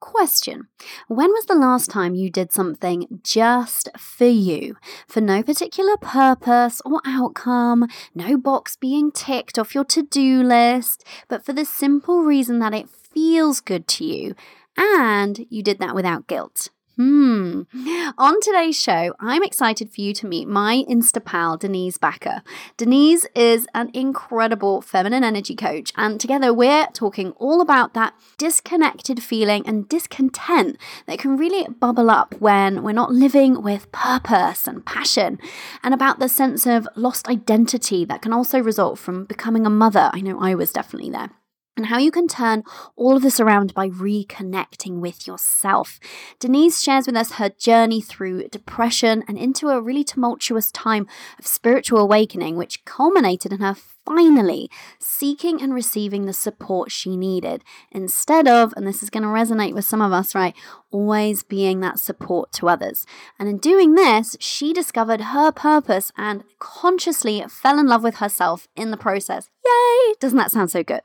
Question When was the last time you did something just for you, for no particular purpose or outcome, no box being ticked off your to do list, but for the simple reason that it feels good to you and you did that without guilt? Hmm. On today's show, I'm excited for you to meet my Insta pal, Denise Baka. Denise is an incredible feminine energy coach, and together we're talking all about that disconnected feeling and discontent that can really bubble up when we're not living with purpose and passion, and about the sense of lost identity that can also result from becoming a mother. I know I was definitely there and how you can turn all of this around by reconnecting with yourself. Denise shares with us her journey through depression and into a really tumultuous time of spiritual awakening, which culminated in her finally seeking and receiving the support she needed instead of, and this is going to resonate with some of us, right, always being that support to others. And in doing this, she discovered her purpose and consciously fell in love with herself in the process. Yay! Doesn't that sound so good?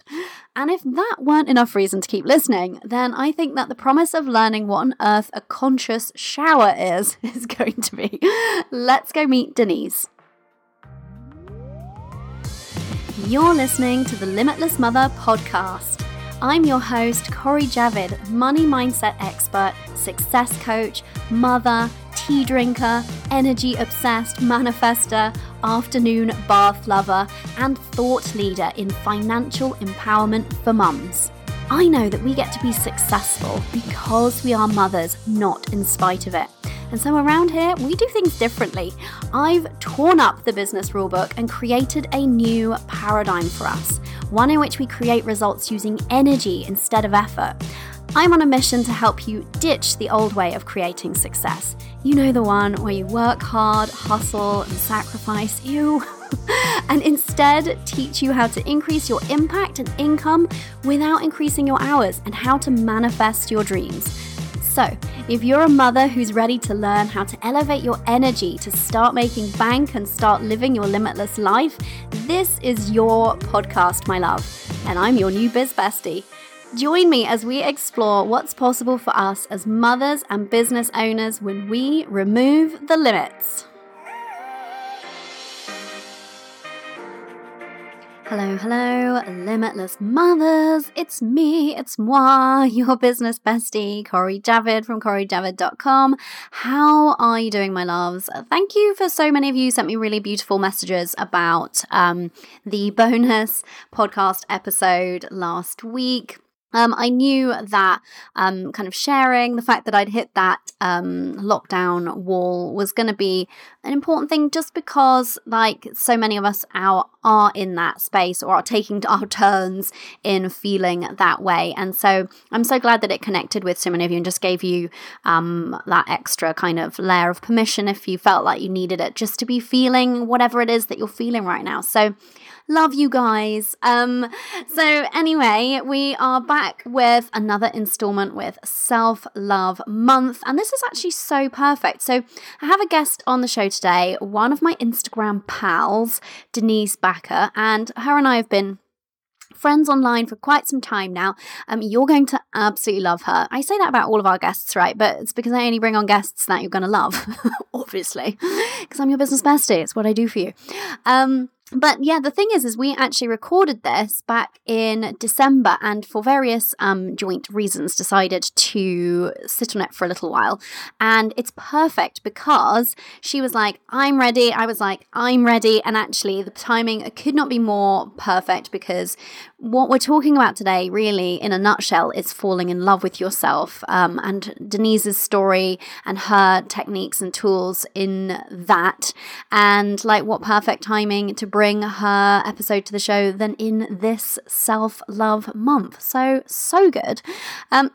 And if that weren't enough reason to keep listening, then I think that the promise of learning what on earth a conscious shower is is going to be. Let's go meet Denise. You're listening to the Limitless Mother podcast. I'm your host, Cori Javid, money mindset expert, success coach, mother, tea drinker, energy obsessed manifester, afternoon bath lover, and thought leader in financial empowerment for mums. I know that we get to be successful because we are mothers, not in spite of it. And so around here, we do things differently. I've torn up the business rulebook and created a new paradigm for us, one in which we create results using energy instead of effort. I'm on a mission to help you ditch the old way of creating success. You know the one where you work hard, hustle, and sacrifice, you, and instead teach you how to increase your impact and income without increasing your hours and how to manifest your dreams. So, if you're a mother who's ready to learn how to elevate your energy to start making bank and start living your limitless life, this is your podcast, my love. And I'm your new biz bestie. Join me as we explore what's possible for us as mothers and business owners when we remove the limits. Hello, hello, limitless mothers. It's me, it's moi, your business bestie, Cori Javid from CoriJavid.com. How are you doing, my loves? Thank you for so many of you sent me really beautiful messages about um, the bonus podcast episode last week. Um, I knew that um, kind of sharing the fact that I'd hit that um, lockdown wall was going to be an important thing just because, like, so many of us are, are in that space or are taking our turns in feeling that way. And so I'm so glad that it connected with so many of you and just gave you um, that extra kind of layer of permission if you felt like you needed it just to be feeling whatever it is that you're feeling right now. So, Love you guys. Um, so anyway, we are back with another installment with Self Love Month, and this is actually so perfect. So I have a guest on the show today, one of my Instagram pals, Denise Baka, and her and I have been friends online for quite some time now. Um, you're going to absolutely love her. I say that about all of our guests, right? But it's because I only bring on guests that you're going to love, obviously, because I'm your business bestie. It's what I do for you. Um, but yeah, the thing is, is we actually recorded this back in December, and for various um, joint reasons, decided to sit on it for a little while. And it's perfect because she was like, "I'm ready." I was like, "I'm ready," and actually, the timing could not be more perfect because what we're talking about today, really, in a nutshell, is falling in love with yourself. Um, and Denise's story and her techniques and tools in that, and like what perfect timing to bring her episode to the show than in this self love month. So, so good. Um,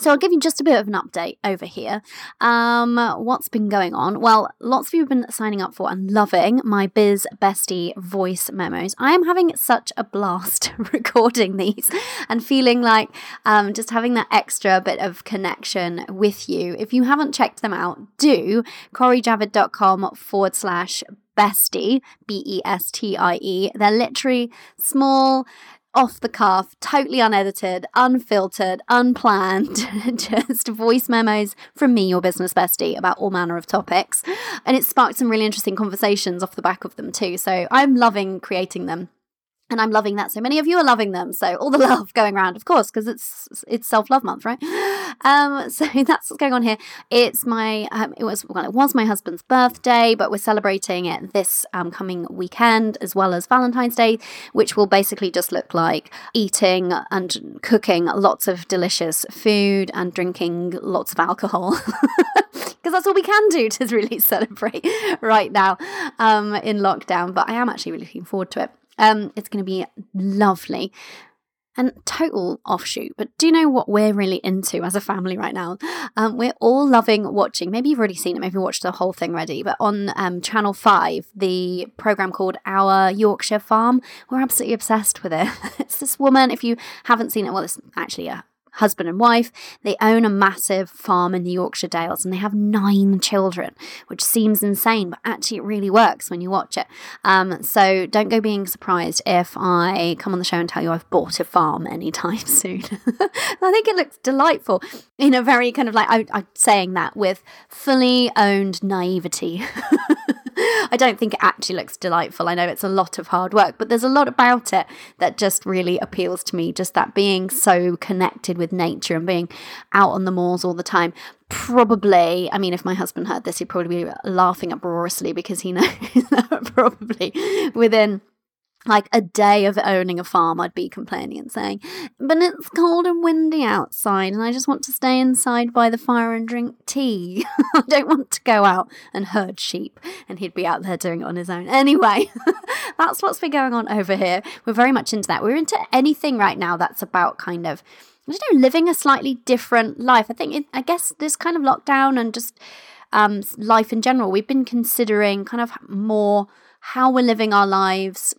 so I'll give you just a bit of an update over here. Um, what's been going on? Well, lots of you have been signing up for and loving my Biz Bestie voice memos. I am having such a blast recording these and feeling like um, just having that extra bit of connection with you. If you haven't checked them out, do corijavid.com forward slash bestie, B E S T I E. They're literally small off the cuff, totally unedited, unfiltered, unplanned, just voice memos from me, your business bestie, about all manner of topics. And it sparked some really interesting conversations off the back of them too. So I'm loving creating them and I'm loving that. So many of you are loving them. So all the love going around, of course, because it's it's self love month, right? Um, so that's what's going on here. It's my um, it was well, it was my husband's birthday, but we're celebrating it this um, coming weekend as well as Valentine's Day, which will basically just look like eating and cooking lots of delicious food and drinking lots of alcohol. because that's all we can do to really celebrate right now um, in lockdown. But I am actually really looking forward to it. Um, it's going to be lovely. And total offshoot, but do you know what we're really into as a family right now? Um, we're all loving watching. Maybe you've already seen it, maybe you watched the whole thing already. But on um, Channel Five, the program called Our Yorkshire Farm, we're absolutely obsessed with it. it's this woman. If you haven't seen it, well, it's actually a husband and wife. They own a massive farm in the Yorkshire Dales and they have nine children, which seems insane, but actually it really works when you watch it. Um, so don't go being surprised if I come on the show and tell you I've bought a farm anytime soon. I think it looks delightful in a very kind of like, I, I'm saying that with fully owned naivety. I don't think it actually looks delightful. I know it's a lot of hard work, but there's a lot about it that just really appeals to me. Just that being so connected with nature and being out on the moors all the time. Probably, I mean, if my husband heard this, he'd probably be laughing uproariously because he knows that probably within like a day of owning a farm, I'd be complaining and saying, but it's cold and windy outside, and I just want to stay inside by the fire and drink tea. I don't want to go out and herd sheep. And he'd be out there doing it on his own. Anyway, that's what's been going on over here. We're very much into that. We're into anything right now that's about kind of, I don't know, living a slightly different life. I think, it, I guess, this kind of lockdown and just um, life in general, we've been considering kind of more how we're living our lives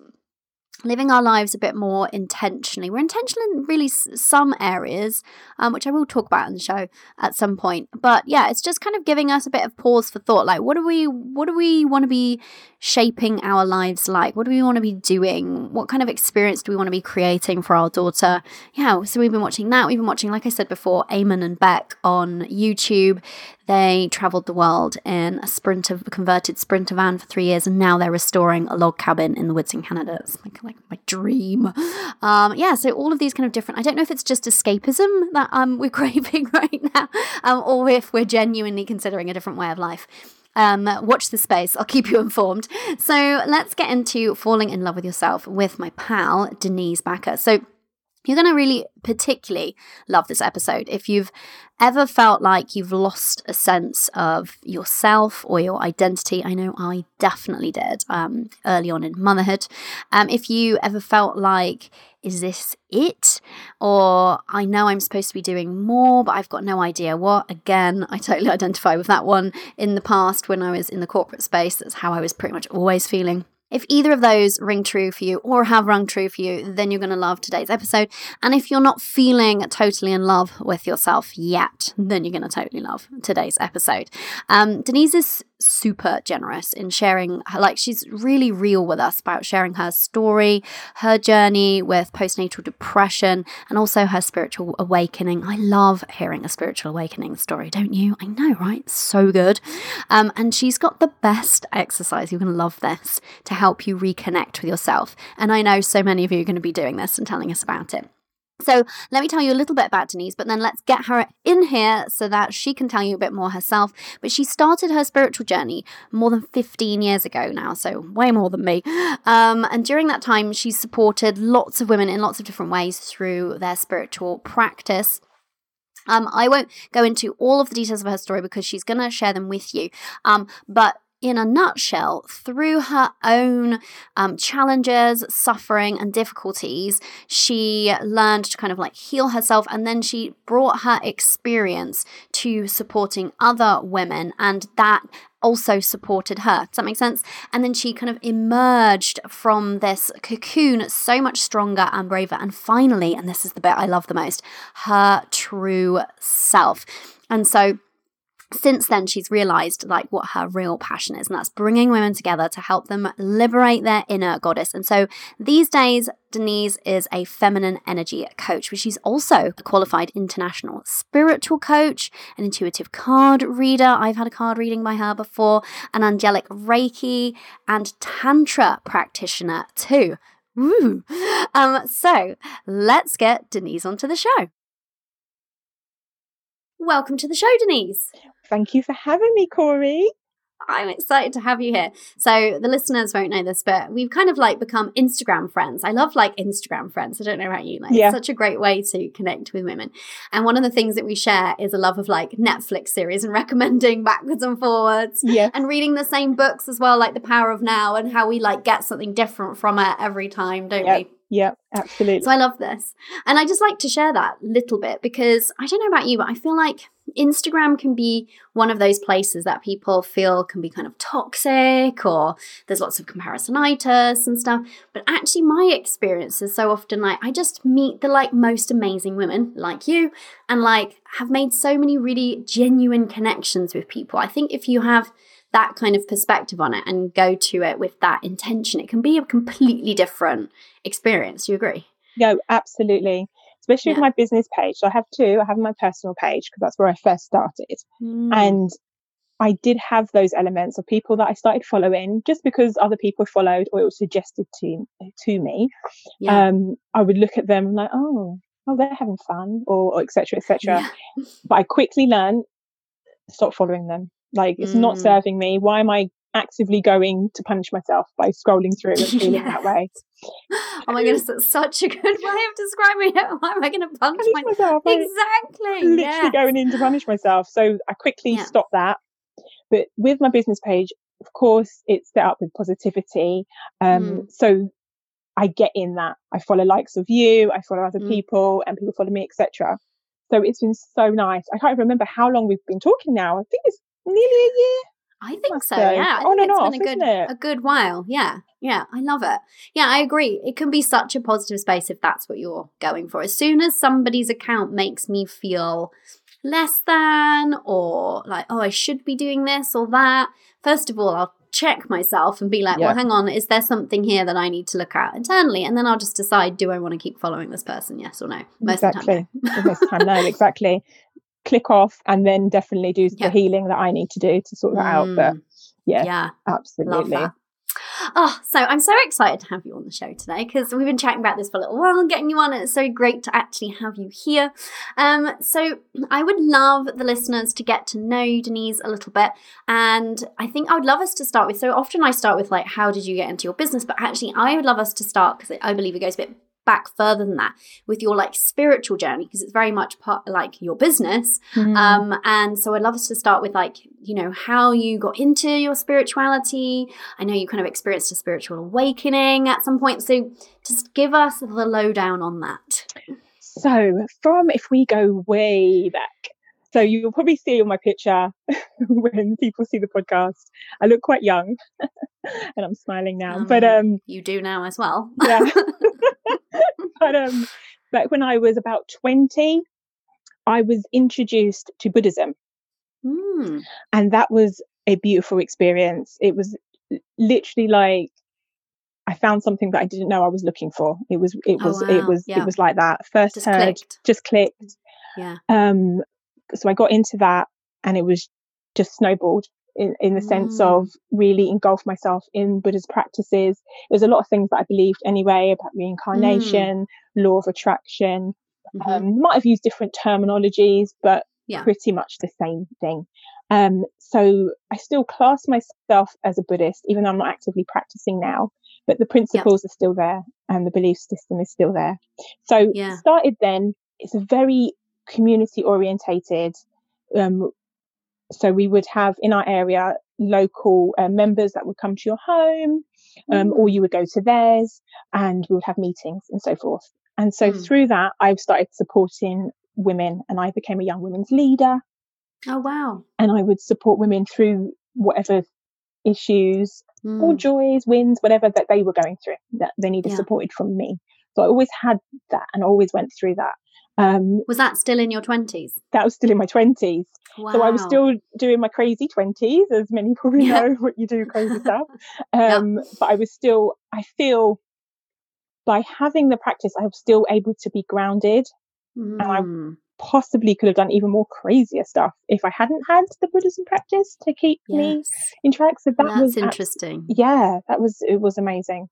living our lives a bit more intentionally. We're intentional in really some areas, um, which I will talk about in the show at some point. But yeah, it's just kind of giving us a bit of pause for thought. Like, what do we, what do we want to be shaping our lives like? What do we want to be doing? What kind of experience do we want to be creating for our daughter? Yeah, so we've been watching that. We've been watching, like I said before, Eamon and Bec on YouTube. They traveled the world in a sprinter, converted sprinter van for three years, and now they're restoring a log cabin in the woods in Canada. It's like, like my dream. Um, yeah, so all of these kind of different. I don't know if it's just escapism that um, we're craving right now, um, or if we're genuinely considering a different way of life. Um, watch the space. I'll keep you informed. So let's get into falling in love with yourself with my pal Denise Baka. So you're going to really particularly love this episode if you've ever felt like you've lost a sense of yourself or your identity. I know I definitely did um, early on in motherhood. Um, if you ever felt like, is this it? Or I know I'm supposed to be doing more, but I've got no idea what. Again, I totally identify with that one. In the past, when I was in the corporate space, that's how I was pretty much always feeling. If either of those ring true for you or have rung true for you, then you're going to love today's episode. And if you're not feeling totally in love with yourself yet, then you're going to totally love today's episode. Um, Denise is super generous in sharing like she's really real with us about sharing her story, her journey with postnatal depression, and also her spiritual awakening. I love hearing a spiritual awakening story, don't you? I know, right? So good. Um, and she's got the best exercise. You're going to love this to help you reconnect with yourself. And I know so many of you are going to be doing this and telling us about it. So let me tell you a little bit about Denise, but then let's get her in here so that she can tell you a bit more herself. But she started her spiritual journey more than 15 years ago now, so way more than me. Um, and during that time, she's supported lots of women in lots of different ways through their spiritual practice. Um, I won't go into all of the details of her story because she's going to share them with you. Um, but in a nutshell, through her own um, challenges, suffering, and difficulties, she learned to kind of like heal herself. And then she brought her experience to supporting other women. And that also supported her. Does that make sense? And then she kind of emerged from this cocoon so much stronger and braver. And finally, and this is the bit I love the most, her true self. And so, since then she's realized like what her real passion is and that's bringing women together to help them liberate their inner goddess and so these days denise is a feminine energy coach but she's also a qualified international spiritual coach an intuitive card reader i've had a card reading by her before an angelic reiki and tantra practitioner too Ooh. Um, so let's get denise onto the show Welcome to the show, Denise. Thank you for having me, Cori. I'm excited to have you here. So the listeners won't know this, but we've kind of like become Instagram friends. I love like Instagram friends. I don't know about you. Like yeah. it's such a great way to connect with women. And one of the things that we share is a love of like Netflix series and recommending backwards and forwards. Yeah. And reading the same books as well, like The Power of Now and how we like get something different from it every time, don't we? Yeah, absolutely. So I love this. And I just like to share that little bit because I don't know about you, but I feel like Instagram can be one of those places that people feel can be kind of toxic or there's lots of comparisonitis and stuff. But actually, my experience is so often like I just meet the like most amazing women like you and like have made so many really genuine connections with people. I think if you have that kind of perspective on it and go to it with that intention, it can be a completely different experience. Do you agree? No, absolutely. Especially yeah. with my business page. So I have two. I have my personal page because that's where I first started. Mm. And I did have those elements of people that I started following just because other people followed or it was suggested to to me. Yeah. Um, I would look at them like, oh, oh, they're having fun, or etc. etc. Yeah. But I quickly learned stop following them like it's mm. not serving me. Why am I actively going to punish myself by scrolling through and feeling yes. that way? oh my goodness, that's such a good way of describing it. Why am I going to punish, punish myself? Exactly. Literally yes. going in to punish myself. So I quickly yeah. stopped that. But with my business page, of course, it's set up with positivity. Um, mm. So I get in that. I follow likes of you, I follow other mm. people, and people follow me, etc. So it's been so nice. I can't remember how long we've been talking now. I think it's nearly a year. I think so. Yeah, I on think it's off, been a good a good while. Yeah, yeah, I love it. Yeah, I agree. It can be such a positive space if that's what you're going for. As soon as somebody's account makes me feel less than, or like, oh, I should be doing this or that. First of all, I'll check myself and be like, yeah. well, hang on, is there something here that I need to look at internally? And then I'll just decide, do I want to keep following this person? Yes or no? Most exactly. of the time, no. Most of the time, no, exactly click off and then definitely do the healing that I need to do to sort that mm. out. But mm. yeah, yeah, absolutely. Oh, so I'm so excited to have you on the show today because we've been chatting about this for a little while, getting you on. And it's so great to actually have you here. Um, so I would love the listeners to get to know Denise, a little bit. And I think I would love us to start with. So often I start with like, how did you get into your business? But actually, I would love us to start because I believe it goes a bit back further than that with your like spiritual journey because it's very much part like your business mm. um and so i'd love us to start with like you know how you got into your spirituality i know you kind of experienced a spiritual awakening at some point so just give us the lowdown on that so from if we go way back so you'll probably see on my picture when people see the podcast, I look quite young and I'm smiling now. Um, but um you do now as well. yeah. but um, back when I was about 20, I was introduced to Buddhism. Mm. And that was a beautiful experience. It was literally like I found something that I didn't know I was looking for. It was it oh, was oh, wow. it was yeah. it was like that. First just heard, clicked. just clicked. Yeah. Um so I got into that and it was just snowballed in, in the mm. sense of really engulf myself in Buddha's practices. There's a lot of things that I believed anyway about reincarnation, mm. law of attraction. Mm-hmm. Um, might have used different terminologies, but yeah. pretty much the same thing. Um, so I still class myself as a Buddhist, even though I'm not actively practicing now. But the principles are still there, and the belief system is still there. So yeah. started then. It's a very community orientated um, so we would have in our area local uh, members that would come to your home, um, mm. or you would go to theirs, and we would have meetings and so forth. And so mm. through that, I've started supporting women, and I became a young women's leader. Oh wow! And I would support women through whatever issues mm. or joys, wins, whatever that they were going through that they needed yeah. supported from me. So I always had that and always went through that. Um, Was that still in your 20s? that was still in my 20s. Wow. So I was still doing my crazy 20s, as many probably Yeah. know what you do crazy stuff. Yeah. Um, But I was still, I feel by having the practice, I was still able to be grounded. And I Mm, Possibly could have done even more crazier stuff if I hadn't had the Buddhism practice to keep me in track. So that That's was interesting. yeah, that was it was amazing.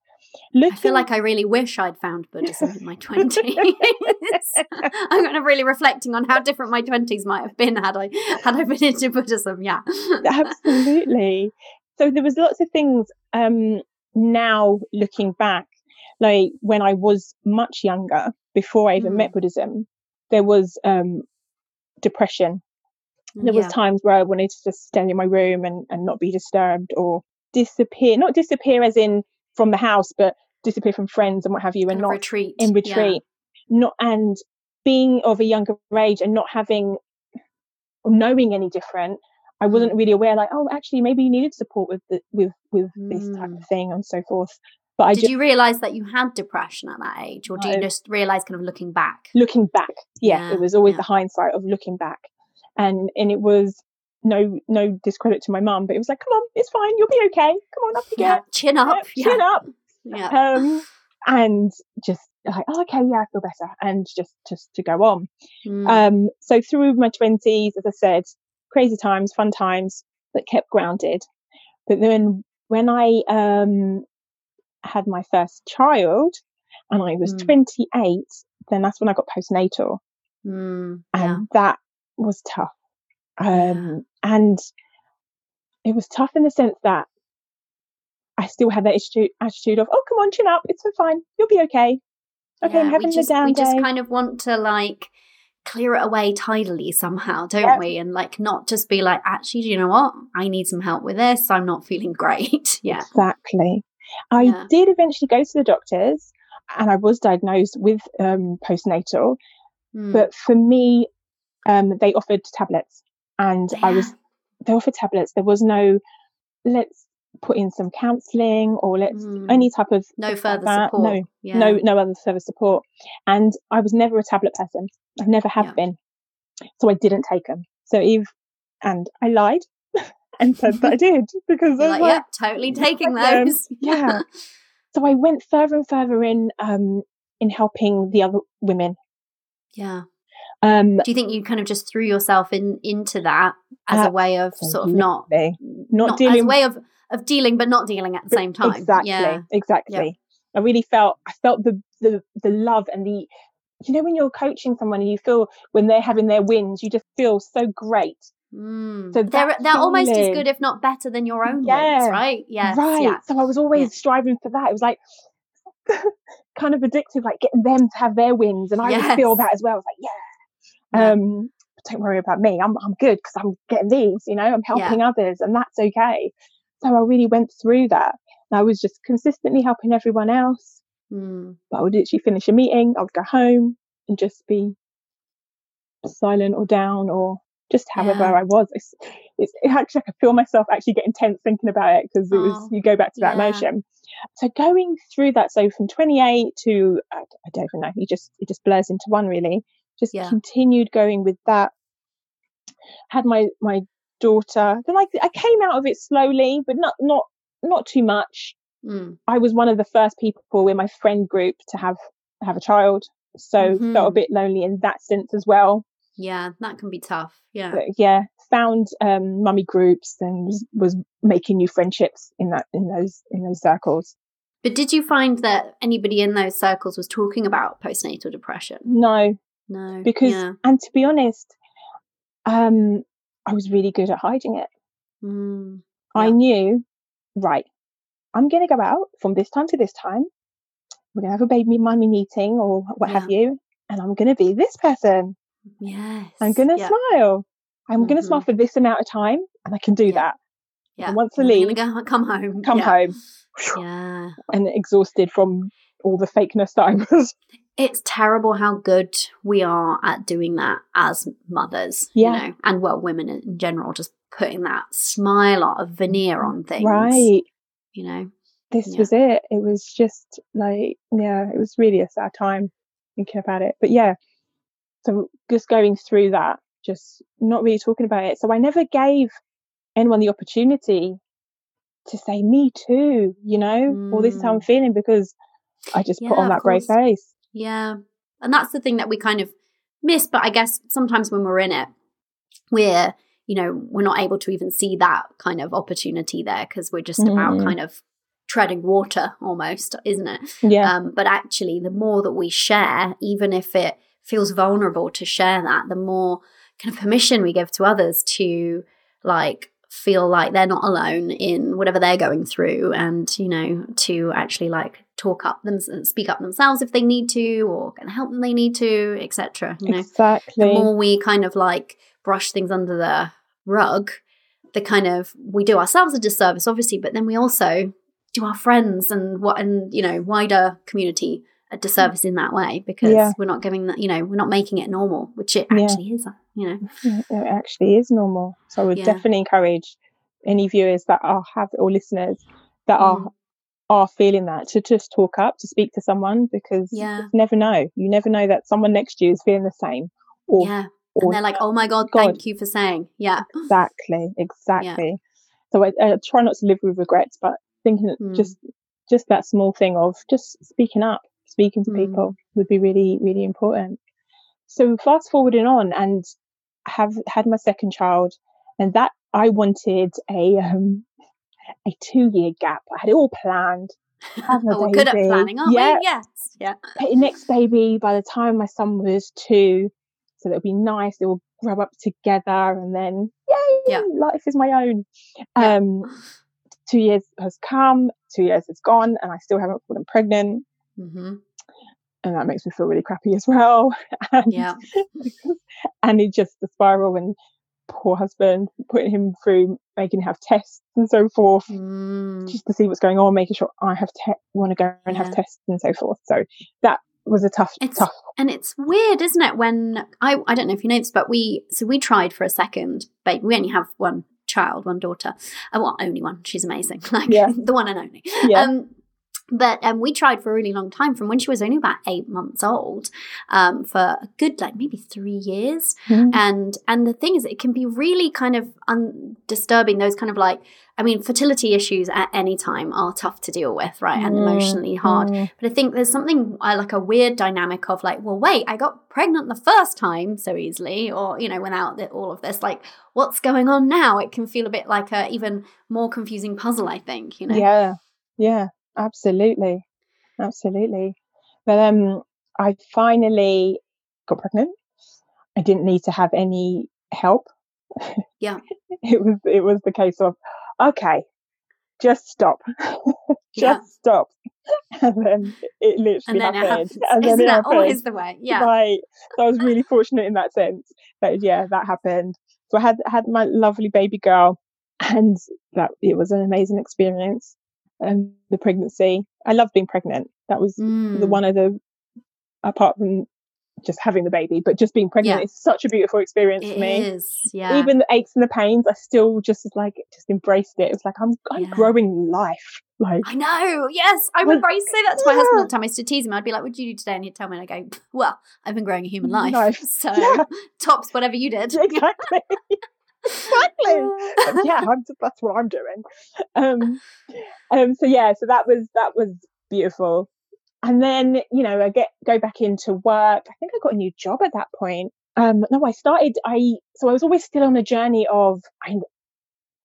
I feel like I really wish I'd found Buddhism in my 20s. I'm kind of really reflecting on how different my 20s might have been had I had I been into Buddhism. Yeah. absolutely. So there was lots of things. Um, now looking back, like when I was much younger, before I even Mm. met Buddhism, there was um depression. There was times where I wanted to just stay in my room and, and not be disturbed or disappear. Not disappear as in from the house, but disappear from friends and what have you, and of not retreat. in Yeah. retreat. Not and being of a younger age and not having or knowing any different. I Mm. wasn't really aware, like, oh, actually, maybe you needed support with the, with with this type Mm. of thing and so forth. But I Did just you realize that you had depression at that age, or do you No. just realize kind of looking back? looking back, yeah, Yeah, it was always yeah. the hindsight of looking back, and and it was no no discredit to my mum, but it was like, come on, it's fine, you'll be okay. Come on, up you Yeah, get, chin up. Yep, chin up, Yeah. um, and just like, oh, okay, yeah, I feel better, and just just to go on. Mm. Um, so through my twenties, as I said, crazy times, fun times, but kept grounded. But then when I um had my first child and I was Mm. 28, then that's when I got postnatal, Mm. and Yeah. that was tough. Um, and it was tough in the sense that I still had that attitude, attitude of, oh, come on, chin up, it's fine, you'll be okay. Okay, I'm having we just, a down we day. just kind of want to like clear it away tidily somehow, don't we? And like not just be like, actually, do you know what? I need some help with this. I'm not feeling great. yeah. Exactly. I Yeah. did eventually go to the doctors and I was diagnosed with um, postnatal, Mm. but for me, um, they offered tablets and I was, Yeah. they offered tablets. There was no, let's put in some counseling or let's, Mm. any type of no things like further support. No, yeah. no, no other further support. And I was never a tablet person. I never have Yeah. been. So I didn't take them. So Eve, and I lied and said that I did because I was like, like, yep, totally taking those. yeah. so I went further and further in um in helping the other women. yeah. Um Do you think you kind of just threw yourself in into that as a way of sort of not absolutely. Not as a dealing- way of of dealing but not dealing at the same time. Exactly. Yeah. Exactly. I really felt I felt the the the love and the you know when you're coaching someone and you feel when they're having their wins, you just feel so great. Mm. So they're they're almost as good, if not better, than your own Yeah. wins, right? Yes. right. Yeah. So I was always Yeah. striving for that. It was like kind of addictive, like getting them to have their wins, and I would feel that as well. I was like, yeah. Yeah. Um, don't worry about me. I'm I'm good because I'm getting these. You know, I'm Yeah. helping others, and that's okay. So I really went through that. And I was just consistently helping everyone else. Mm. But I would literally finish a meeting. I would go home and just be silent or down or just however Yeah. I was. It's, it's it actually I could feel myself actually getting tense thinking about it because it was Oh, you go back to that yeah. emotion. So going through that, so from 28 to I, I don't even know, you just it just blurs into one really. Just Yeah. continued going with that. Had my my daughter. Then I I came out of it slowly, but not not not too much. Mm. I was one of the first people in my friend group to have have a child, so felt a Mhm. bit lonely in that sense as well. Yeah, that can be tough. Yeah. But yeah, found um, mummy groups and was, was making new friendships in that in those in those circles. But did you find that anybody in those circles was talking about postnatal depression? No, No. because yeah. and to be honest, um, I was really good at hiding it. Mm. I knew, right, I'm going to go out from this time to this time. We're going to have a baby mummy meeting or what have you, and I'm going to be this person. Yes. I'm going to yeah. smile. I'm going to smile for this amount of time, and I can do Yeah. that. Yeah. And once I leave, go, come home. come yeah. home, Yeah. and exhausted from all the fakeness that I was. It's terrible how good we are at doing that as mothers. Yeah. You know, and well, women in general, just putting that smile or a veneer on things. Right. You know. This Yeah. was it. It was just like, yeah, it was really a sad time thinking about it. But yeah, so just going through that, just not really talking about it. So I never gave anyone the opportunity to say me too, you know, mm. or this is how I'm feeling because I just yeah, put on that brave face. Yeah. And that's the thing that we kind of miss. But I guess sometimes when we're in it, we're, you know, we're not able to even see that kind of opportunity there because we're just mm. about kind of treading water almost, isn't it? Yeah. Um, but actually, the more that we share, even if it feels vulnerable to share that, the more kind of permission we give to others to like feel like they're not alone in whatever they're going through and you know to actually like talk up them and speak up themselves if they need to or can help them they need to etc you know exactly the more we kind of like brush things under the rug the kind of we do ourselves a disservice obviously but then we also do our friends and what and you know wider community a disservice in that way because yeah. we're not giving that you know we're not making it normal which it actually yeah. is uh, you know mm, it actually is normal so i would yeah. definitely encourage any viewers that are have or listeners that mm. are are feeling that to just talk up to speak to someone because yeah. you never know you never know that someone next to you is feeling the same or yeah or, and they're like oh my god, god, thank you for saying yeah exactly exactly so I, I, try not to live with regrets but thinking mm. just just that small thing of just speaking up speaking to mm. people would be really, really important. So fast forwarding on and have had my second child and that I wanted a um, a two year gap. I had it all planned. Have oh, we're good at planning, aren't yeah. we? Yes. Yeah. Next baby by the time my son was two. So it'll be nice. They will grow up together and then yay, yeah. life is my own. Yeah. Um two years has come, two years has gone, and I still haven't fallen pregnant. Mm-hmm. And that makes me feel really crappy as well. and, yeah. and it just the spiral and poor husband putting him through making him have tests and so forth mm. just to see what's going on making sure i have te- want to go and yeah. have tests and so forth so that was a tough it's, tough and it's weird isn't it when i i don't know if you know this but we so we tried for a second baby we only have one child one daughter uh, well only one she's amazing like yeah. the one and only yeah. um but um, we tried for a really long time from when she was only about eight months old um, for a good like maybe three years mm. and and the thing is it can be really kind of un- disturbing those kind of like i mean fertility issues at any time are tough to deal with right and mm. emotionally hard mm. but i think there's something uh, like a weird dynamic of like well wait i got pregnant the first time so easily or you know without the, all of this like what's going on now it can feel a bit like a even more confusing puzzle i think you know yeah yeah Absolutely. Absolutely. But um I finally got pregnant. I didn't need to have any help. Yeah. it was it was the case of okay, just stop. just yeah. stop. And then it literally and then happened. It and then Isn't it that happened. always the way? Yeah. Right. So I was really fortunate in that sense. But yeah, that happened. So I had had my lovely baby girl and that it was an amazing experience and the pregnancy. I love being pregnant. That was mm. the one of the apart from just having the baby, but just being pregnant yeah. is such a beautiful experience it for me. Is, yeah. Even the aches and the pains, I still just like just embraced it. It was like I'm I'm yeah. growing life. Like I know, yes. I would used say that to my husband all the time. I used to tease him. I'd be like, "What did you do today?" And he'd tell me, and I go, "Well, I've been growing a human life, life. so tops whatever you did." Exactly exactly. yeah, I'm, that's what I'm doing. Um, um, so yeah, so that was that was beautiful. And then you know, I get go back into work. I think I got a new job at that point. Um, no, I started. I so I was always still on the journey of I.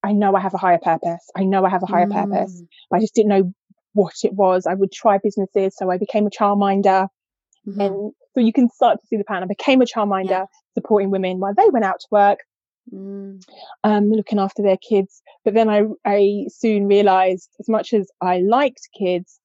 I know I have a higher purpose. I know I have a higher mm. purpose. I just didn't know what it was. I would try businesses, so I became a childminder. Mm-hmm. And so you can start to see the pattern. I became a childminder, yeah. supporting women while they went out to work mm. um, looking after their kids. But then I, I soon realized as much as I liked kids,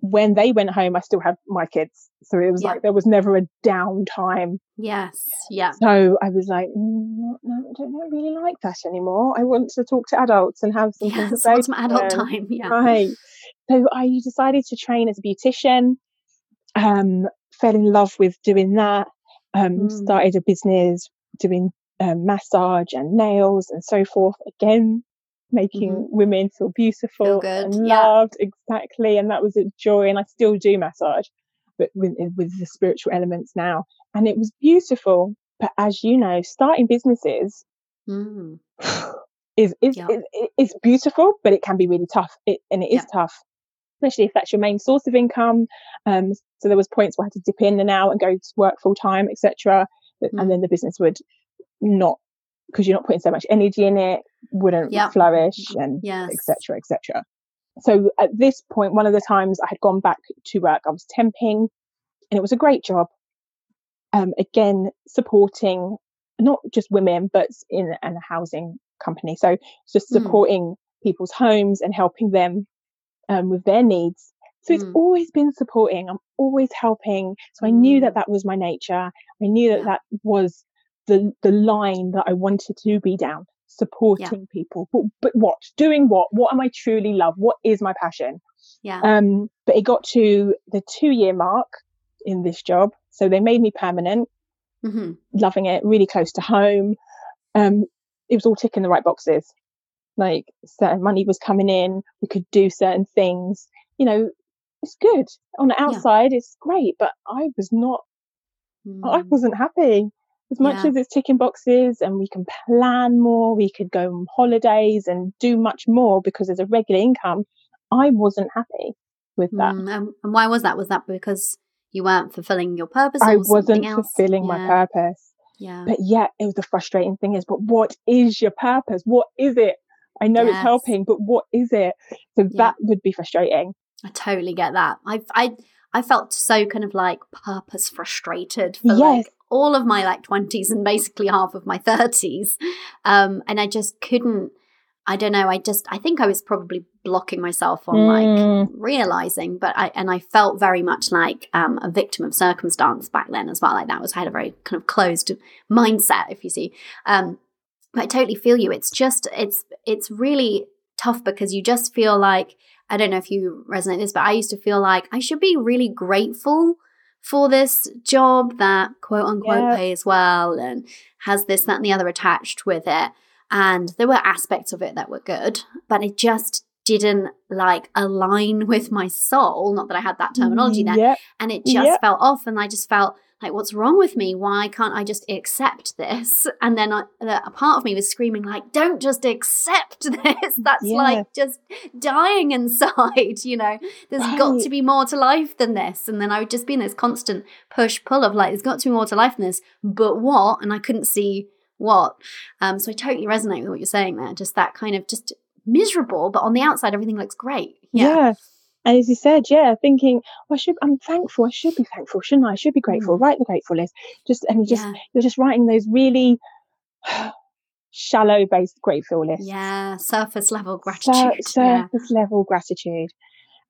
when they went home, I still had my kids. So it was yeah. like there was never a downtime. Yes. Yeah. So I was like, mm, no, I don't really like that anymore. I want to talk to adults and have some yes, some adult time. Yeah. Right. So I decided to train as a beautician. Um, fell in love with doing that. Um, mm. started a business doing um, massage and nails and so forth. Again, making mm-hmm. women feel beautiful feel and yeah. loved exactly. And that was a joy. And I still do massage. but with, with the spiritual elements now. And it was beautiful. But as you know, starting businesses mm. is, is, yeah. is, is, beautiful, but it can be really tough. It, and it is yeah. tough, especially if that's your main source of income. Um, so there was points where I had to dip in and out and go to work full time, etc. Mm. And then the business would not because you're not putting so much energy in it wouldn't yep. flourish and etc etc so at this point one of the times i had gone back to work i was temping and it was a great job um, again supporting not just women but in, in a housing company so just hmm. supporting mm. people's homes and helping them um, with their needs so it's mm. always been supporting i'm always helping so i knew that mm. that was my nature i knew that yeah. that was the the line that I wanted to be down, supporting yeah. people. But but what? Doing what? What am I truly love? What is my passion? Yeah. Um, but it got to the two year mark in this job. So they made me permanent, mm-hmm. loving it, really close to home. Um, it was all ticking the right boxes. Like certain money was coming in, we could do certain things. You know, it's good. On the outside, yeah. it's great, but I was not, mm. I wasn't happy as much yeah. as it's ticking boxes and we can plan more, we could go on holidays and do much more because there's a regular income. I wasn't happy with that. Mm, and why was that? Was that because you weren't fulfilling your purpose? I wasn't fulfilling yeah. my purpose. Yeah. But yet, it was the frustrating thing is, but what is your purpose? What is it? I know yes. it's helping, but what is it? So yeah. that would be frustrating. I totally get that. I I I felt so kind of like purpose frustrated for yes. like all of my like 20s and basically half of my 30s. Um, and I just couldn't, I don't know, I just, I think I was probably blocking myself on mm. like realizing, but I, and I felt very much like um, a victim of circumstance back then as well. Like that was, I had a very kind of closed mindset, if you see. Um, but I totally feel you. It's just, it's, it's really tough because you just feel like, I don't know if you resonate this, but I used to feel like I should be really grateful for this job that quote unquote yeah. pays well and has this, that, and the other attached with it. And there were aspects of it that were good, but it just didn't like align with my soul. Not that I had that terminology then. Yep. And it just yep. felt off. And I just felt like, what's wrong with me? Why can't I just accept this? And then I, a part of me was screaming, like, don't just accept this. That's yeah. like just dying inside, you know? There's right. got to be more to life than this. And then I would just be in this constant push pull of like, there's got to be more to life than this, but what? And I couldn't see what. Um, so I totally resonate with what you're saying there. Just that kind of just miserable, but on the outside, everything looks great. Yeah. yeah. And as you said, yeah, thinking, well, I should, I'm thankful. I should be thankful, shouldn't I? I should be grateful. Mm. Write the grateful list. Just, and you just, yeah. you're just writing those really shallow based grateful lists. Yeah. Surface level gratitude. Sur- yeah. Surface level gratitude.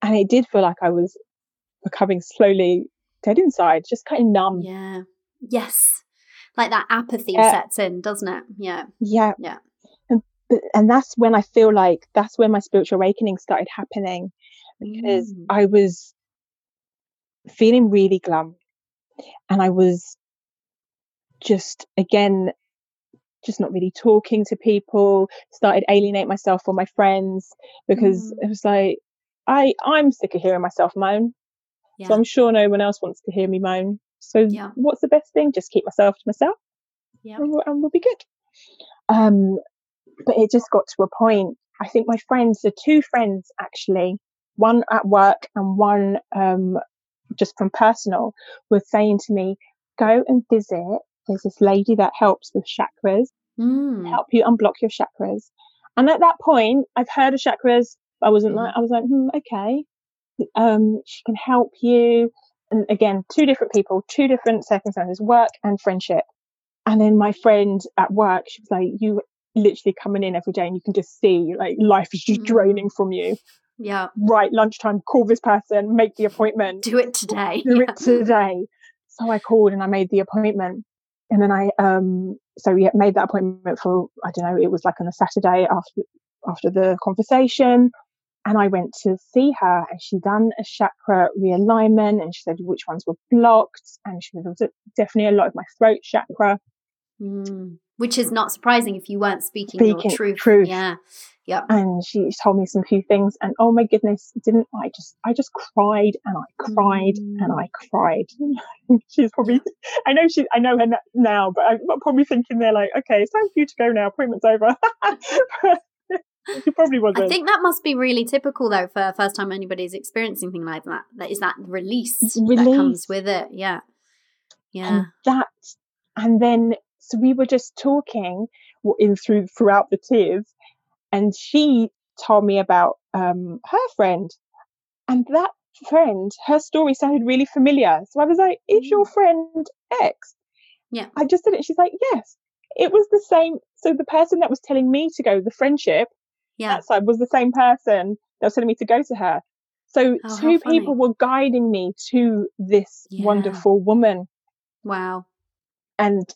And it did feel like I was becoming slowly dead inside, just kind of numb. Yeah. Yes. Like that apathy uh, sets in, doesn't it? Yeah. Yeah. Yeah. And, and that's when I feel like that's when my spiritual awakening started happening because mm. I was feeling really glum and I was just again just not really talking to people started alienate myself from my friends because mm. it was like I I'm sick of hearing myself moan yeah. so I'm sure no one else wants to hear me moan so yeah. what's the best thing just keep myself to myself yeah. and, and we'll be good um but it just got to a point I think my friends the two friends actually one at work and one um, just from personal, was saying to me, go and visit. There's this lady that helps with chakras, mm. help you unblock your chakras. And at that point, I've heard of chakras. I wasn't like, I was like, hmm, okay. Um, she can help you. And again, two different people, two different circumstances, work and friendship. And then my friend at work, she was like, you literally coming in every day and you can just see like life is just mm. draining from you. Yeah. Right, lunchtime, call this person, make the appointment. Do it today. Do it today. So I called and I made the appointment. And then I um so we made that appointment for I don't know, it was like on a Saturday after after the conversation. And I went to see her and she done a chakra realignment and she said which ones were blocked. And she said there was definitely a lot of my throat chakra. Mm. Which is not surprising if you weren't speaking, Speaking your truth. truth. Yeah. Yep. and she told me some few things and oh my goodness didn't i just i just cried and i cried and Mm. i cried she's probably i know she i know her now but i'm probably thinking they're like okay it's time for you to go now appointment's over she probably wasn't I think that must be really typical though for first time anybody's experiencing something like that. That is that release, that comes with it. Yeah. Yeah. and that and then so we were just talking in through throughout the tears and she told me about um her friend and that friend her story sounded really familiar so i was like is your friend x Yeah. i just said it she's like yes it was the same so the person that was telling me to go the friendship Yeah. that side was the same person that was telling me to go to her so Oh, two people were guiding me to this Yeah. wonderful woman Wow. and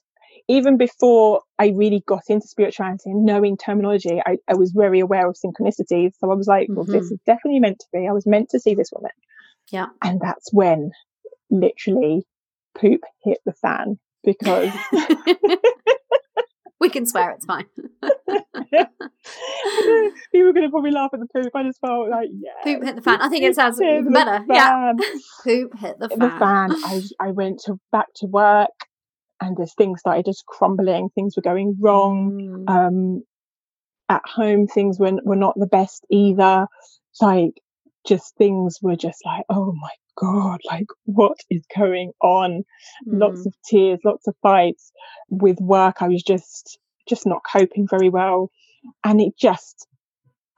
even before I really got into spirituality and knowing terminology, I, I was very aware of synchronicities. So I was like, well, this Mhm. is definitely meant to be. I was meant to see this woman. Yeah. And that's when literally poop hit the fan because we can swear it's fine. people were going to probably laugh at the poop. I just felt like, yeah. Poop hit the fan. I think it sounds even better. Yeah. Poop hit the fan. the fan. I, I went to back to work and this thing started just crumbling. Things were going wrong. Mm. um at home things were were not the best either like just things were just like oh my god like what is going on lots Mm. of tears lots of fights with work i was just just not coping very well and it just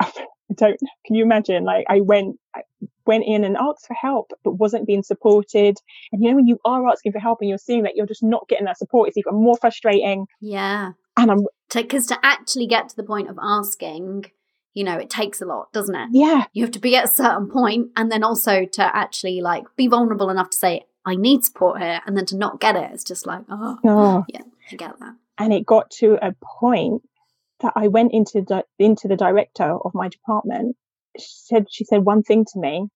i don't can you imagine like i went I went in and asked for help but wasn't being supported and you know when you are asking for help and you're seeing that you're just not getting that support it's even more frustrating Yeah. and i'm Because to actually get to the point of asking, you know, it takes a lot, doesn't it? yeah You have to be at a certain point and then also to actually like be vulnerable enough to say, I need support here. And then to not get it, it's just like, oh, oh yeah, I get that. and it got to a point that I went into the into the director of my department. She said she said one thing to me.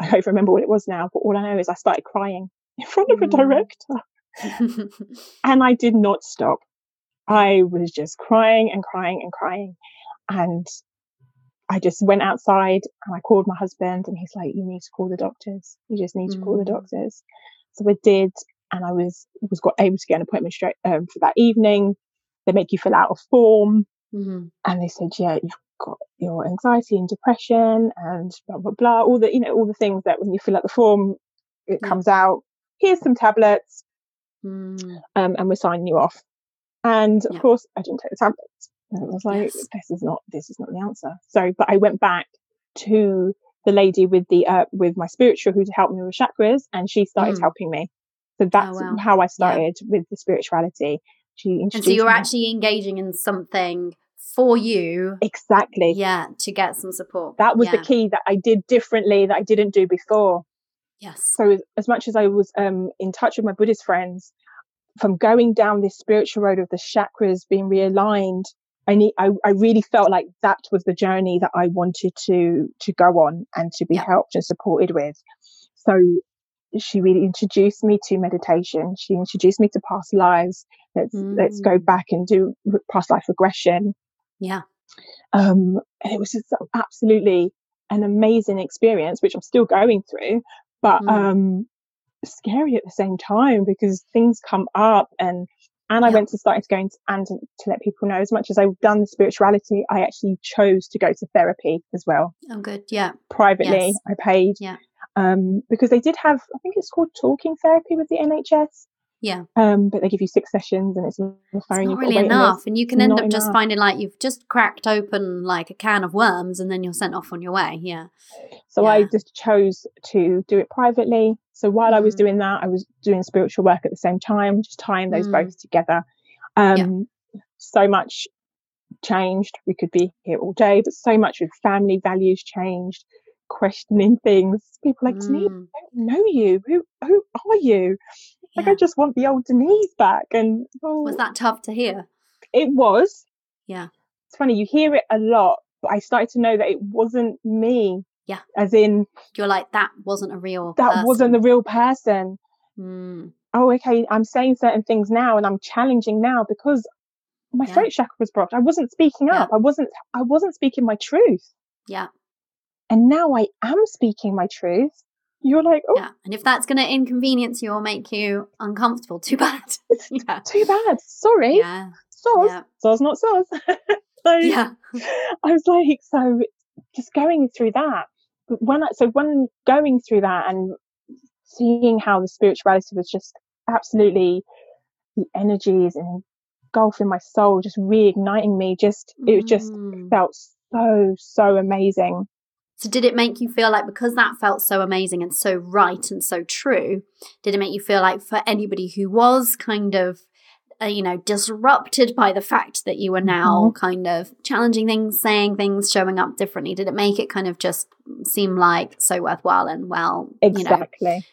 I don't remember what it was now, but all I know is I started crying in front of a Mm. director, and I did not stop. I was just crying and crying and crying, and I just went outside and I called my husband, and he's like, "You need to call the doctors. You just need to call the Mm. doctors." So I did, and I was was got able to get an appointment straight um, for that evening. They make you fill out a form Mhm. and they said, yeah, you've got your anxiety and depression and blah blah blah, all the you know all the things that when you fill out the form, it Yeah. comes out. Here's some tablets, Mm. um, and we're signing you off. And of Yeah. course, I didn't take the tablets. And I was like, Yes. this is not this is not the answer. So, but I went back to the lady with the uh, with my spiritual who helped me with chakras, and she started Mm. helping me. So that's wow. how I started with the spirituality. She And so you're me- actually engaging in something for you, exactly yeah, to get some support. that was yeah. the key that I did differently that I didn't do before. Yes. So as, as much as I was um, in touch with my Buddhist friends, from going down this spiritual road of the chakras being realigned, I need I, I really felt like that was the journey that I wanted to to go on and to be Yeah. helped and supported with. So she really introduced me to meditation. She introduced me to past lives. Let's let's go Mm. back and do past life regression. Yeah. Um, and it was just absolutely an amazing experience, which I'm still going through, but Mm. um, scary at the same time because things come up and and I went to starting to go into, and to, to let people know as much as I've done the spirituality, I actually chose to go to therapy as well Oh, good. Yeah. privately. Yes. I paid Yeah. Um, because they did have I think it's called talking therapy with the NHS. Yeah. Um, but they give you six sessions and it's on the phone. It's not really enough. And you can end up just finding like you've just cracked open like a can of worms and then you're sent off on your way. Yeah. So I just chose to do it privately. So while I was Mm. doing that, I was doing spiritual work at the same time, just tying those Mm. both together. Um, So much changed. We could be here all day, but so much with family values changed, questioning things. People like, Denise, Mm. I don't know you. Who who are you? Like, I just want the old Denise back. And oh, Was that tough to hear? it was. Yeah. It's funny, you hear it a lot, but I started to know that it wasn't me. Yeah. As in, You're like, that wasn't a real that person. wasn't the real person. Mm. oh, okay, I'm saying certain things now and I'm challenging now because my Yeah. throat chakra was blocked. I wasn't speaking Yeah. up. I wasn't, I wasn't speaking my truth. Yeah. And now I am speaking my truth. You're like, oh, Yeah. And if that's going to inconvenience you or make you uncomfortable, too bad. yeah. too bad. Sorry. Yeah. Soz. Yeah. Soz, not soz. so Yeah. I was like, so just going through that. When I, so when going through that and seeing how the spirituality was just absolutely the energies and engulfing my soul, just reigniting me, just it just Mm. felt so so amazing. So, did it make you feel like because that felt so amazing and so right and so true, did it make you feel like for anybody who was kind of, uh, you know, disrupted by the fact that you were now kind of challenging things, saying things, showing up differently, did it make it kind of just seem like so worthwhile and well, you know, Exactly.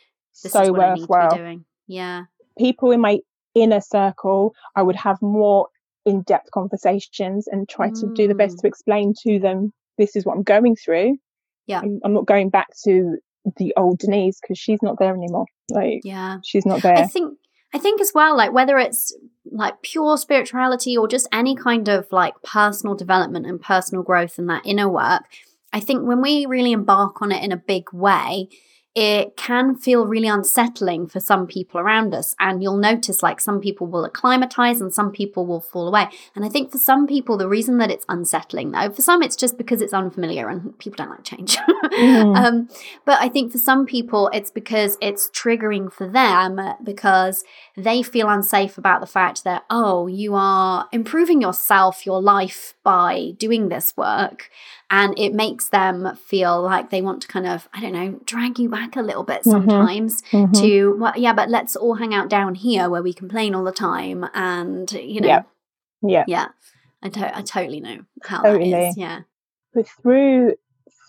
this so is what I need to worthwhile. be doing? Yeah. People in my inner circle, I would have more in-depth conversations and try to do the best Mm. to explain to them this is what I'm going through. Yeah. I'm, I'm not going back to the old Denise because she's not there anymore. Like Yeah. she's not there. I think I think as well, like whether it's like pure spirituality or just any kind of like personal development and personal growth and that inner work, I think when we really embark on it in a big way, it can feel really unsettling for some people around us. And you'll notice like some people will acclimatize and some people will fall away. And I think for some people, the reason that it's unsettling though, for some it's just because it's unfamiliar and people don't like change. Mhm. um, but I think for some people, it's because it's triggering for them because they feel unsafe about the fact that, oh, you are improving yourself, your life by doing this work. And it makes them feel like they want to kind of, I don't know, drag you back a little bit Mhm. sometimes Mhm. to, well, yeah, but let's all hang out down here where we complain all the time. And, you know, Yeah. yeah. yeah. I, to- I totally know how Totally. that is. Yeah. But through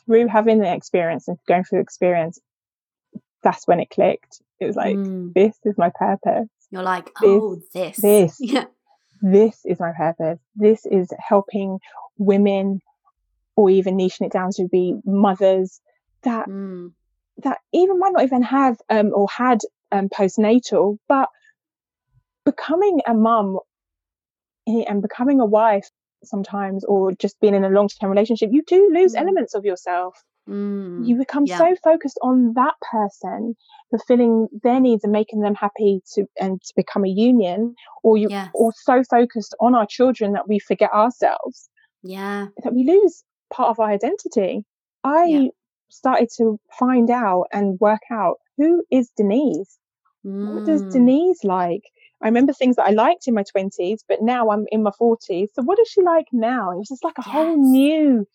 through having the experience and going through the experience, that's when it clicked. It was like, Mm. this is my purpose. You're like, oh, this. this. Yeah. This is my purpose. This is helping women or even niching it down to be mothers that Mm. that even might not even have um, or had um, postnatal, but becoming a mum and becoming a wife sometimes, or just being in a long term relationship, you do lose Mm. elements of yourself. Mm. You become Yeah. so focused on that person, fulfilling their needs and making them happy to and to become a union, or you Yes. or so focused on our children that we forget ourselves Yeah. that we lose part of our identity. I Yeah. started to find out and work out who is Denise. What does Mm. Denise like? I remember things that I liked in my 20s, but now I'm in my 40s. So what does she like now? It was just like a whole new,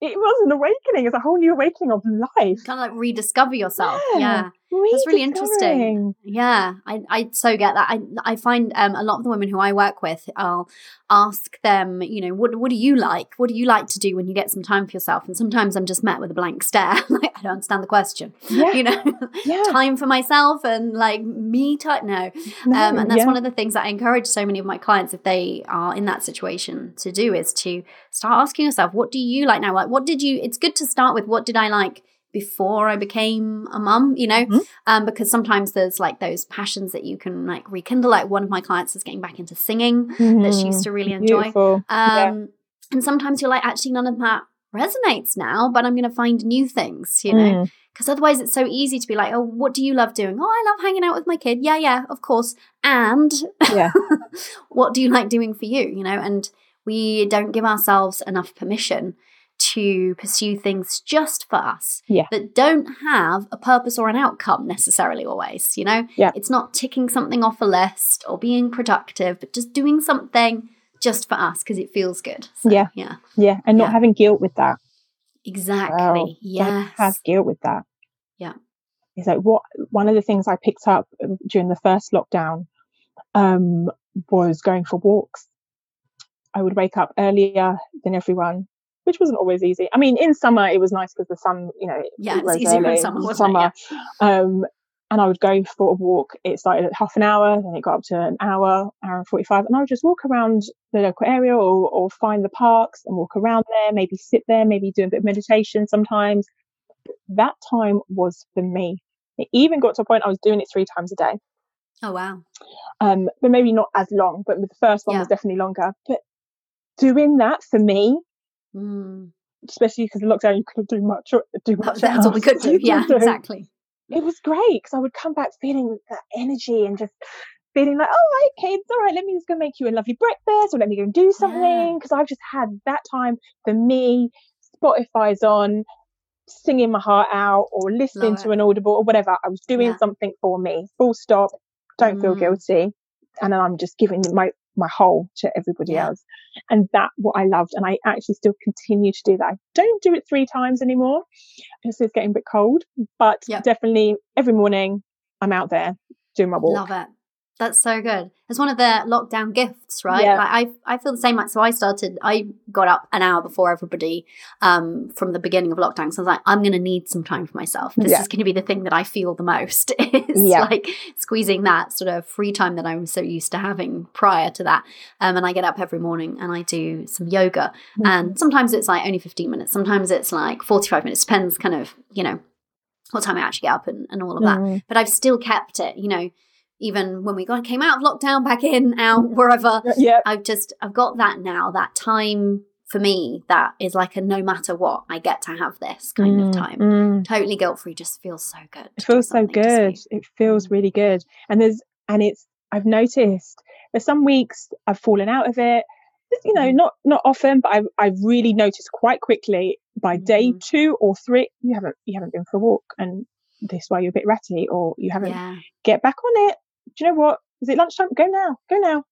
it was an awakening. It's a whole new awakening of life. Kind of like rediscover yourself. Yeah. Yeah. That's really interesting. Yeah, I, I so get that. I I find um, a lot of the women who I work with, I'll ask them, you know, what what do you like? What do you like to do when you get some time for yourself? And sometimes I'm just met with a blank stare, like I don't understand the question. Yeah. You know, Yeah. time for myself and like me time. No, No, um, and that's yeah. one of the things that I encourage so many of my clients, if they are in that situation, to do is to start asking yourself, what do you like now? Like, what did you? It's good to start with what did I like before I became a mum, you know, Mhm. um, because sometimes there's like those passions that you can like rekindle. Like one of my clients is getting back into singing that she used to really enjoy. Um, Yeah. And sometimes you're like, actually, none of that resonates now, but I'm going to find new things, you know, Mm. because otherwise it's so easy to be like, oh, what do you love doing? Oh, I love hanging out with my kid. Yeah, yeah, of course. And Yeah. what do you like doing for you? You know, and we don't give ourselves enough permission to pursue things just for us Yeah. that don't have a purpose or an outcome necessarily always you know Yeah. it's not ticking something off a list or being productive but just doing something just for us because it feels good So, Yeah. yeah Yeah. And not Yeah. having guilt with that. exactly Well, Don't have guilt with that. Yeah. It's like what one of the things I picked up um, during the first lockdown um, was going for walks. I would wake up earlier than everyone, which wasn't always easy. I mean, in summer it was nice because the sun, you know, Yeah, it it's easier in summer, wasn't it? summer. Um, and I would go for a walk. It started at half an hour, then it got up to an hour, hour and 45. And I would just walk around the local area or, or find the parks and walk around there, maybe sit there, maybe do a bit of meditation sometimes. That time was for me. It even got to a point I was doing it three times a day. Oh wow. Um, but maybe not as long. But the first one Yeah. was definitely longer. But doing that for me, Mm. especially because the lockdown, you couldn't do much. or- Do much That's what we could do. Yeah, exactly. It was great because I would come back feeling that energy and just feeling like, oh, right, okay, it's all right. Let me just go make you a lovely breakfast or let me go and do something because I've just had that time for me. Spotify's on, singing my heart out or listening Love to it. an audible or whatever. I was doing Yeah. something for me. Full stop. Don't feel Mm. guilty. And then I'm just giving my my whole to everybody else. And that what I loved. And I actually still continue to do that. I don't do it three times anymore because it's getting a bit cold. But Yeah. definitely every morning I'm out there doing my walk. Love it. That's so good. It's one of the lockdown gifts, right? Yeah. Like I, I feel the same. Like so, I started. I got up an hour before everybody um, from the beginning of lockdown. So I was like, I'm going to need some time for myself. This Yeah. is going to be the thing that I feel the most. It's Yeah. like squeezing that sort of free time that I'm so used to having prior to that. Um, and I get up every morning and I do some yoga. Mm-hmm. And sometimes it's like only 15 minutes. Sometimes it's like 45 minutes. Depends, kind of, you know, what time I actually get up and, and all of that Mm. but I've still kept it, you know, even when we got came out of lockdown, back in, out, wherever. Yeah. I've just I've got that now, that time for me that is like a no matter what, I get to have this kind of Mm, time. mm. Totally guilt free, just feels so good. It feels so something just for good. It feels Mm. really good. And there's and it's I've noticed there's some weeks I've fallen out of it. You know, Mhm. not not often, but I've I've really noticed quite quickly by day Mhm. two or three, you haven't you haven't been for a walk and this why you're a bit ratty or you haven't Yeah, get back on it. Do you know what? Is it lunchtime? Go now. Go now.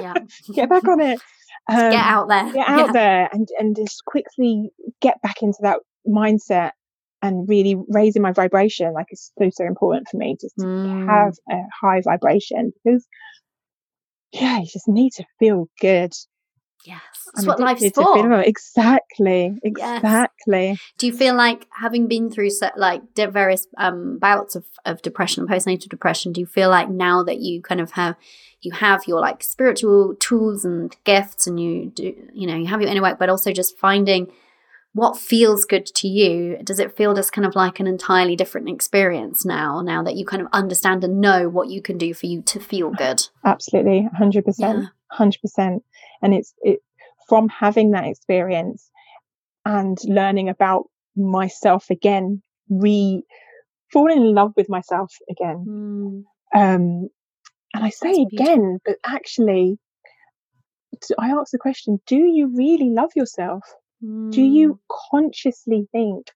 yeah. get back on it. Um, Get out there. get out Yeah. there and and just quickly get back into that mindset and really raising my vibration like it's so so important for me just to Mm. have a high vibration because yeah you just need to feel good Yes, that's I'm what life's for. feel- exactly Yes. exactly Do you feel like having been through so, like various um, bouts of, of depression, postnatal depression, do you feel like now that you kind of have you have your like spiritual tools and gifts, and you do you know you have your inner work, but also just finding what feels good to you? Does it feel just kind of like an entirely different experience now? Now that you kind of understand and know what you can do for you to feel good. absolutely 100% 100% and it's it from having that experience and learning about myself again re falling in love with myself again. Mm, um and i say That's beautiful. again but actually i ask the question do you really love yourself? Do mm, you consciously think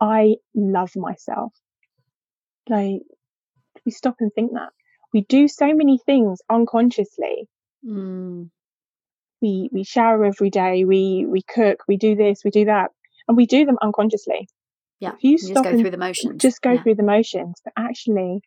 i love myself like we stop and think that. We do so many things unconsciously. Mm, we we shower every day we we cook we do this we do that and we do them unconsciously yeah. if you You just go through the motions. just go Yeah. through the motions but actually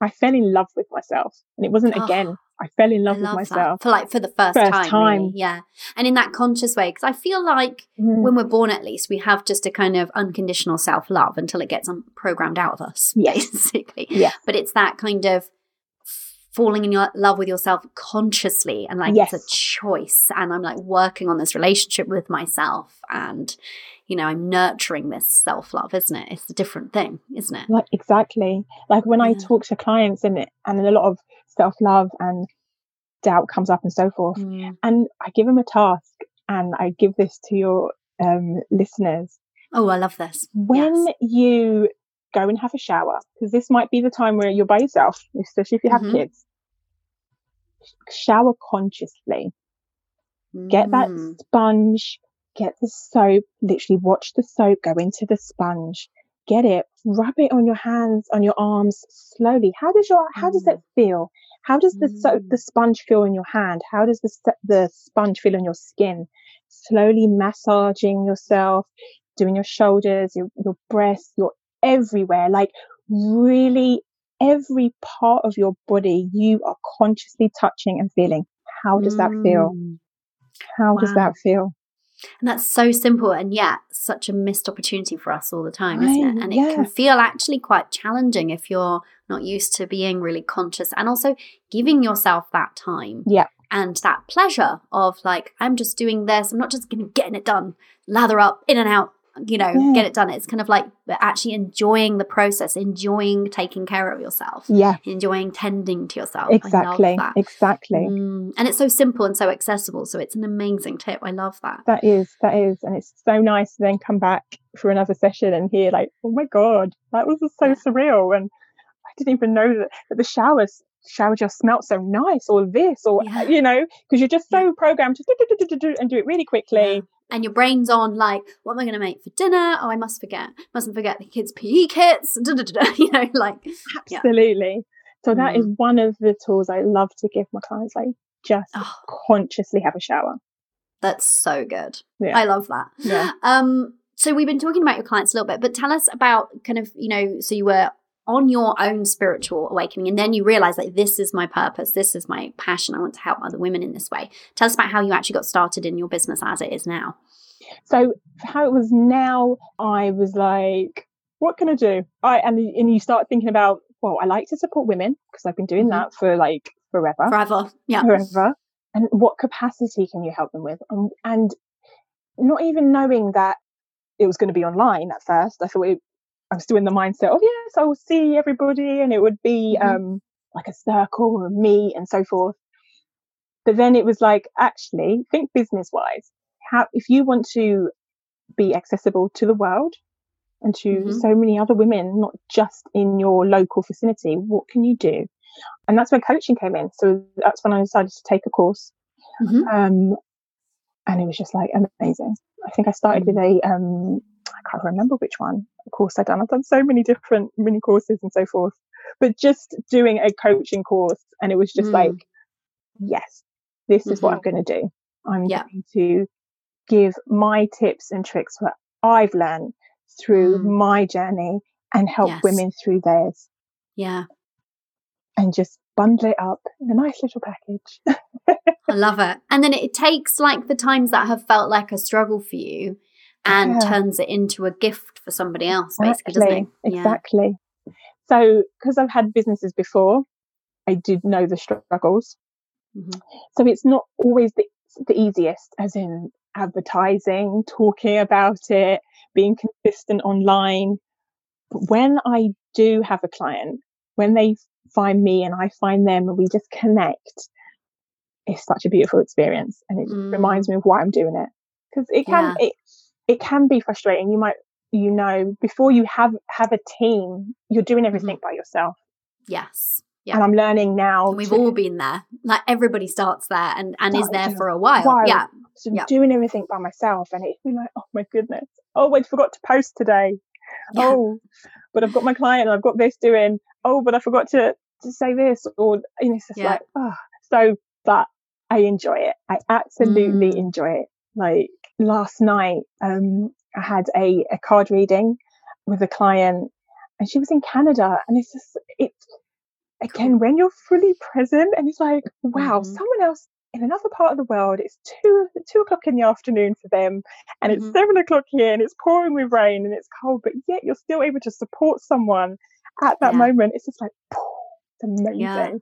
i fell in love with myself and it wasn't Oh, again i fell in love I with myself that for like for the first, First time, time. really. yeah, and in that conscious way, because I feel like Mm, when we're born, at least we have just a kind of unconditional self love until it gets un- programmed out of us, Yes. basically. yes But it's that kind of falling in your love with yourself consciously, and like it's a choice. And I'm like working on this relationship with myself, and you know, I'm nurturing this self love, isn't it? It's a different thing, isn't it? like exactly like when i talk to clients and it and a lot of self-love and doubt comes up and so forth Mm. and i give them a task and i give this to your um, listeners Oh, I love this. when Yes. you go and have a shower because this might be the time where you're by yourself especially if you have Mhm. kids. Shower consciously. Get that Mm. sponge get the soap literally watch the soap go into the sponge. Get it rub it on your hands on your arms slowly. How does your how does that feel? How does the soap Mm. the sponge feel in your hand? How does the the sponge feel on your skin? Slowly massaging yourself doing your shoulders your, your breasts your everywhere like really every part of your body you are consciously touching and feeling how does that feel Mm. how does that feel And that's so simple and yet such a missed opportunity for us all the time, isn't it? And it yeah. can feel actually quite challenging if you're not used to being really conscious and also giving yourself that time. Yeah. And that pleasure of like, I'm just doing this. I'm not just to getting it done, lather up, in and out. You know, Yeah. get it done. It's kind of like actually enjoying the process, enjoying taking care of yourself, Yeah, enjoying tending to yourself. Exactly. Exactly. Mm, and it's so simple and so accessible. So it's an amazing tip. I love that. That is, that is. And it's so nice to then come back for another session and hear, like, oh my God, that was so Yeah. surreal. And I didn't even know that, that the showers shower just smelt so nice or this or Yeah. you know because you're just so programmed to do, do, do, do, do, and do it really quickly And your brain's on like, what am I going to make for dinner? Oh, I must forget. Mustn't forget the kids' PE kits. Da, da, da, you know, like, Yeah. absolutely so that is Mm. one of the tools i love to give my clients like just oh, consciously have a shower that's so good. yeah I love that. yeah Um, so we've been talking about your clients a little bit, but tell us about kind of, you know, so you were on your own spiritual awakening and then you realize like this is my purpose, this is my passion. I want to help other women in this way. Tell us about how you actually got started in your business as it is now. so how it was now i was like what can i do i and, and you start thinking about well i like to support women because i've been doing Mhm. that for like forever Forever. Yeah. forever and what capacity can you help them with um, and not even knowing that it was going to be online at first i thought it, i was still in the mindset of yes i will see everybody and it would be Mhm. um like a circle of me and so forth but then it was like actually think business wise how if you want to be accessible to the world and to Mhm. so many other women not just in your local vicinity what can you do and that's where coaching came in so that's when i decided to take a course Mhm. um, and it was just like amazing. I think I started with a um, I can't remember which one of course I've done. I've done so many different mini courses and so forth, but just doing a coaching course, and it was just Mm. like, yes, this is what I'm going to do. I'm Yeah. going to give my tips and tricks what I've learned through Mm. my journey and help Yes. women through theirs, Yeah. and just bundle it up in a nice little package. I love it. And then it takes like the times that have felt like a struggle for you and Yeah. turns it into a gift for somebody else, basically, doesn't it? Yeah. Exactly. So, because I've had businesses before, I did know the struggles. Mhm. So it's not always the, the easiest, as in advertising, talking about it, being consistent online. But when I do have a client, when they find me and I find them and we just connect, it's such a beautiful experience, and it Mm. reminds me of why I'm doing it. Because it can it it can be frustrating. You might you know before you have have a team, you're doing everything by yourself. Yes. Yeah. And I'm learning now. And we've to- all been there. Like everybody starts there and, and is there there. for a while. While. Yeah. So Yeah. doing everything by myself, and it's been like, oh my goodness, oh I forgot to post today. Yeah. Oh, but I've got my client, and I've got this doing. Oh, but I forgot to to say this, or you know, it's just Yeah. like, oh, so. But I enjoy it. I absolutely Mm. enjoy it. Like last night, um, I had a a card reading with a client, and she was in Canada, and it's just it's again when you're fully present, and it's like, wow, Mhm. someone else in another part of the world, it's two two o'clock in the afternoon for them, and it's Mhm. seven o'clock here, and it's pouring with rain, and it's cold, but yet you're still able to support someone at that Yeah. moment. It's just like, it's amazing, Yeah.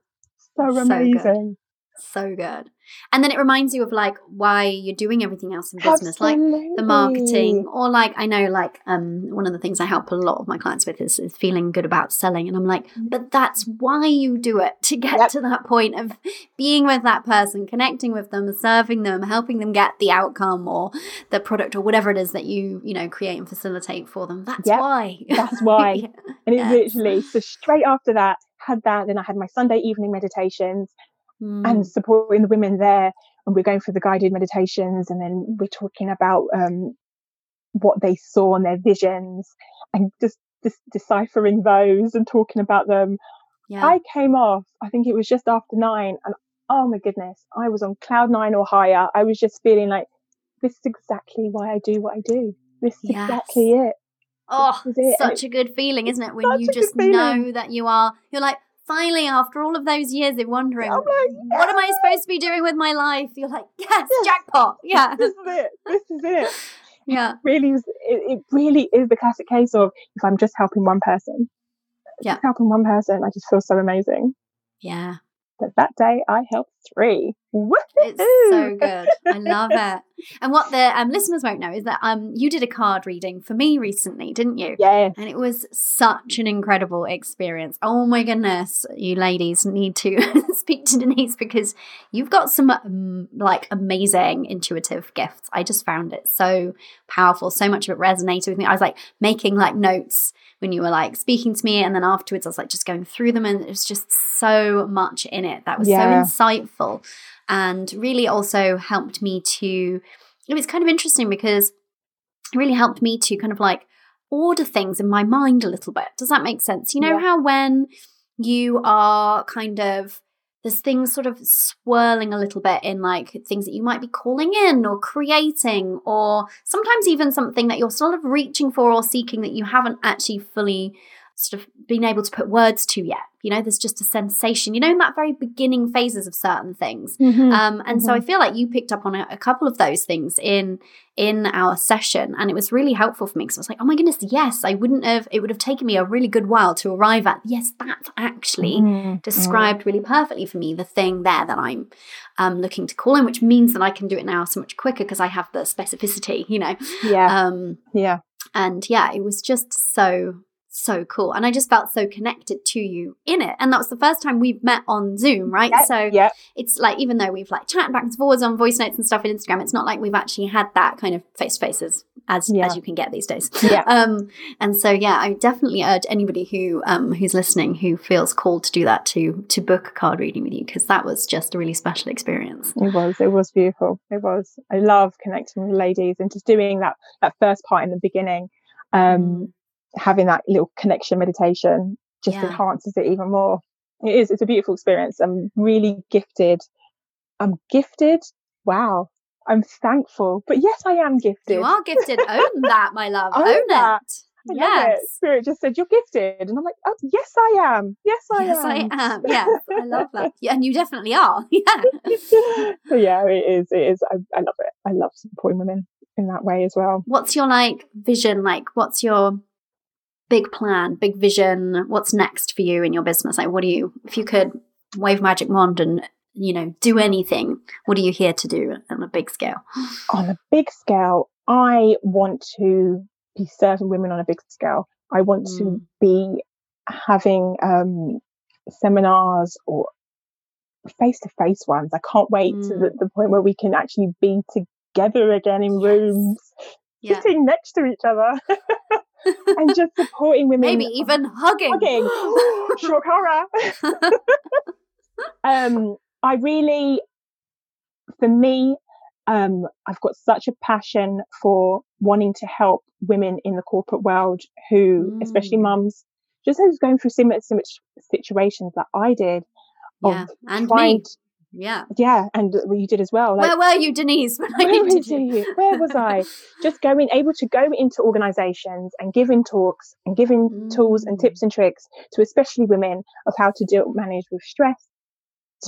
so So good. amazing. So good. And then it reminds you of like why you're doing everything else in business. Like the marketing or like i know like um one of the things i help a lot of my clients with is, is feeling good about selling and i'm like but that's why you do it to get Yep. to that point of being with that person connecting with them serving them helping them get the outcome or the product or whatever it is that you you know create and facilitate for them that's Yep. why That's why. Yeah. And it Yes. literally, so straight after that, had that. Then I had my Sunday evening meditations Mm, and supporting the women there. And we're going through the guided meditations. And then we're talking about um, what they saw and their visions and just, just deciphering those and talking about them. yeah I came off, I think it was just after nine. And oh my goodness, I was on cloud nine or higher. I was just feeling like, this is exactly why I do what I do. This is Yes. exactly it. oh it. Such a good feeling isn't it when you just know that you are you're like finally after all of those years of wondering I'm what am I supposed to be doing with my life? You're like, yes, jackpot. Yeah. this is it. This is it. Yeah. really is- it, it really is the classic case of if I'm just helping one person, Yeah. just helping one person, I just feel so amazing. Yeah. But that day I helped three. It's so good. I love it. and what the um, listeners won't know is that um, you did a card reading for me recently, didn't you? Yeah. And it was such an incredible experience. Oh my goodness, you ladies need to speak to Denise because you've got some um, like amazing intuitive gifts. I just found it so powerful. So much of it resonated with me. I was like making like notes when you were like speaking to me, and then afterwards I was like just going through them, and it was just so much in it that was Yeah. so insightful and really also helped me to. It was kind of interesting because it really helped me to kind of like order things in my mind a little bit. Does that make sense? You know Yeah. how when you are kind of there's things sort of swirling a little bit in like things that you might be calling in or creating or sometimes even something that you're sort of reaching for or seeking that you haven't actually fully sort of been able to put words to yet you know there's just a sensation you know in that very beginning phases of certain things Mhm. um, and so I feel like you picked up on a, a couple of those things in in our session, and it was really helpful for me because I was like, oh my goodness, yes, I wouldn't have. It would have taken me a really good while to arrive at. Yes, that's actually Mhm. described really perfectly for me the thing there that I'm um, looking to call in, which means that I can do it now so much quicker because I have the specificity, you know. Yeah. Um, yeah. and yeah, it was just so, so cool. And I just felt so connected to you in it. And that was the first time we've met on Zoom, right? Yeah. So yeah. it's like, even though we've like chatted back and forwards on voice notes and stuff in Instagram, it's not like we've actually had that kind of face to faces as, Yeah. as you can get these days. Yeah. Um, and so yeah, I definitely urge anybody who um, who's listening who feels called to do that to to book a card reading with you because that was just a really special experience. It was. It was beautiful. It was. I love connecting with ladies and just doing that that first part in the beginning. Um, having that little connection meditation just Yeah. enhances it even more. It is. It's a beautiful experience. I'm really gifted. I'm gifted. Wow. I'm thankful. But yes, I am gifted. You are gifted. Own that, my love. Own Own, that. it. I Yes. it. Spirit just said you're gifted, and I'm like, oh yes, I am. Yes, I yes, am. Yes, I am. Yes, I love that. Yeah, and you definitely are. Yeah. so yeah, it is. It is. I, I love it. I love supporting women in that way as well. What's your like vision? Like, what's your big plan, big vision? What's next for you in your business? Like, what do you, if you could wave magic wand and, you know, do anything, what are you here to do on a big scale? On a big scale, I want to be serving women on a big scale. I want to Mm. be having um, seminars or face to face ones. I can't wait to the, Mm. the point where we can actually be together again in Yes. rooms, Yeah. sitting next to each other, and just supporting women. Maybe even hugging. hugging. Shock horror. um, I really, for me, um, I've got such a passion for wanting to help women in the corporate world who, especially Mm. mums, just who's going through similar, similar situations that I did. of yeah. And trying me. to- Yeah. yeah, and what you did as well. Like, Where were you, Denise, when I where needed was you? Where was I? Just going, able to go into organisations and giving talks and giving tools and Mm. tips and tricks to especially women of how to deal manage with stress,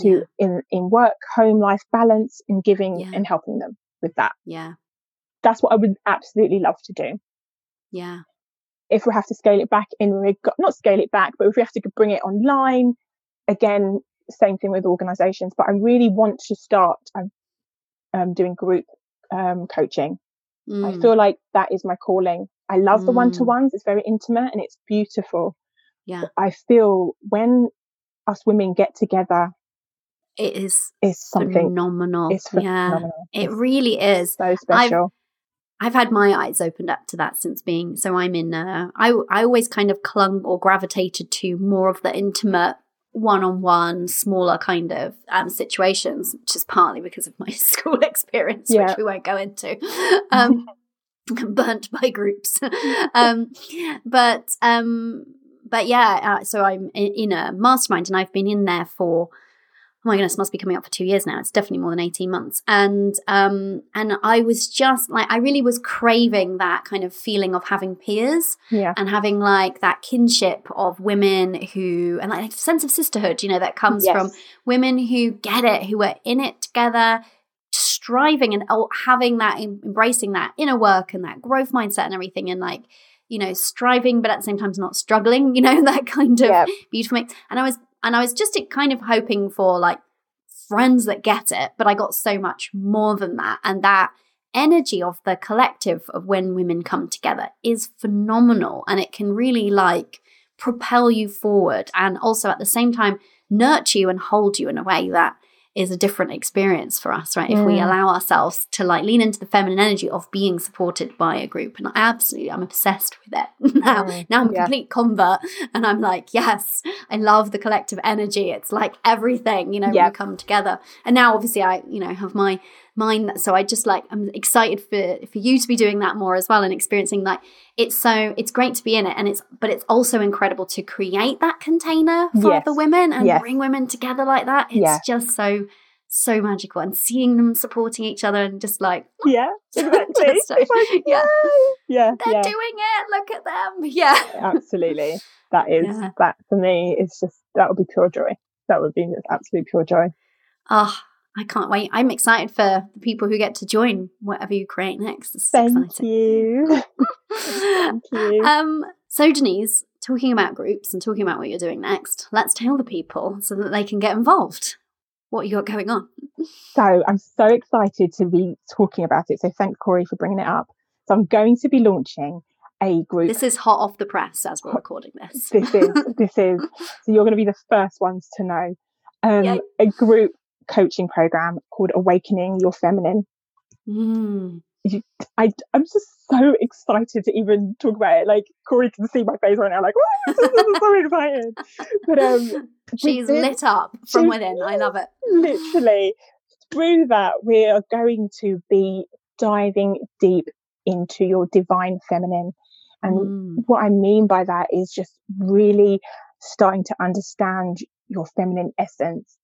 to Yeah. in in work, home life balance, and giving Yeah. and helping them with that. Yeah. That's what I would absolutely love to do. Yeah. If we have to scale it back in reg- not scale it back, but if we have to bring it online, again, same thing with organisations. But I really want to start. I'm um, doing group um, coaching. I Mm. feel like that is my calling. I love the Mm. one to ones. It's very intimate and it's beautiful. Yeah. I feel when us women get together It is is something phenomenal. it's yeah. It really is. so special. I've had my eyes opened up to that since being so I'm in uh I I always kind of clung or gravitated to more of the intimate one-on-one smaller kind of um situations which is partly because of my school experience Yeah. which we won't go into um burnt by groups um but um but yeah uh, so I'm in, in a mastermind and I've been in there for my goodness, must be coming up for two years now. It's definitely more than 18 months. And um and I was just like I really was craving that kind of feeling of having peers yeah. and having like that kinship of women who and like a sense of sisterhood, you know, that comes Yes. from women who get it, who are in it together, striving and having that embracing that inner work and that growth mindset and everything and like you know striving but at the same time not struggling you know that kind of Yeah. beautiful mix and i was and i was just kind of hoping for like friends that get it but i got so much more than that. And that energy of the collective of when women come together is phenomenal. And it can really like propel you forward and also at the same time nurture you and hold you in a way that is a different experience for us, right? If we allow ourselves to like lean into the feminine energy of being supported by a group. And I absolutely, I'm obsessed with it now. Mm. Now I'm a yeah. complete convert and I'm like, yes, I love the collective energy. It's like everything, you know, yep. we come together. And now obviously I, you know, have my mind so i just like i'm excited for for you to be doing that more as well and experiencing like it's so it's great to be in it and it's but it's also incredible to create that container for yes. the women and yes. bring women together like that it's yeah. just so so magical and seeing them supporting each other and just like yeah exactly like, yeah yeah they're yeah. doing it look at them yeah absolutely that is yeah. that for me is just that would be pure joy that would be absolute pure joy oh I can't wait. I'm excited for the people who get to join whatever you create next. This Thank exciting. you. Thank you. Um, so, Denise, talking about groups and talking about what you're doing next, let's tell the people so that they can get involved. What you got going on? So, I'm so excited to be talking about it. So, thanks, Cori, for bringing it up. So, I'm going to be launching a group. This is hot off the press as we're recording this. This is, this is. So, you're going to be the first ones to know. Um, a group coaching program called Awakening Your Feminine. Mm. I, I'm just so excited to even talk about it. Like Cori can see my face right now, like, I'm so excited. But um, she's lit up from within. I love it. Literally, through that, we are going to be diving deep into your divine feminine. And mm. what I mean by that is just really starting to understand your feminine essence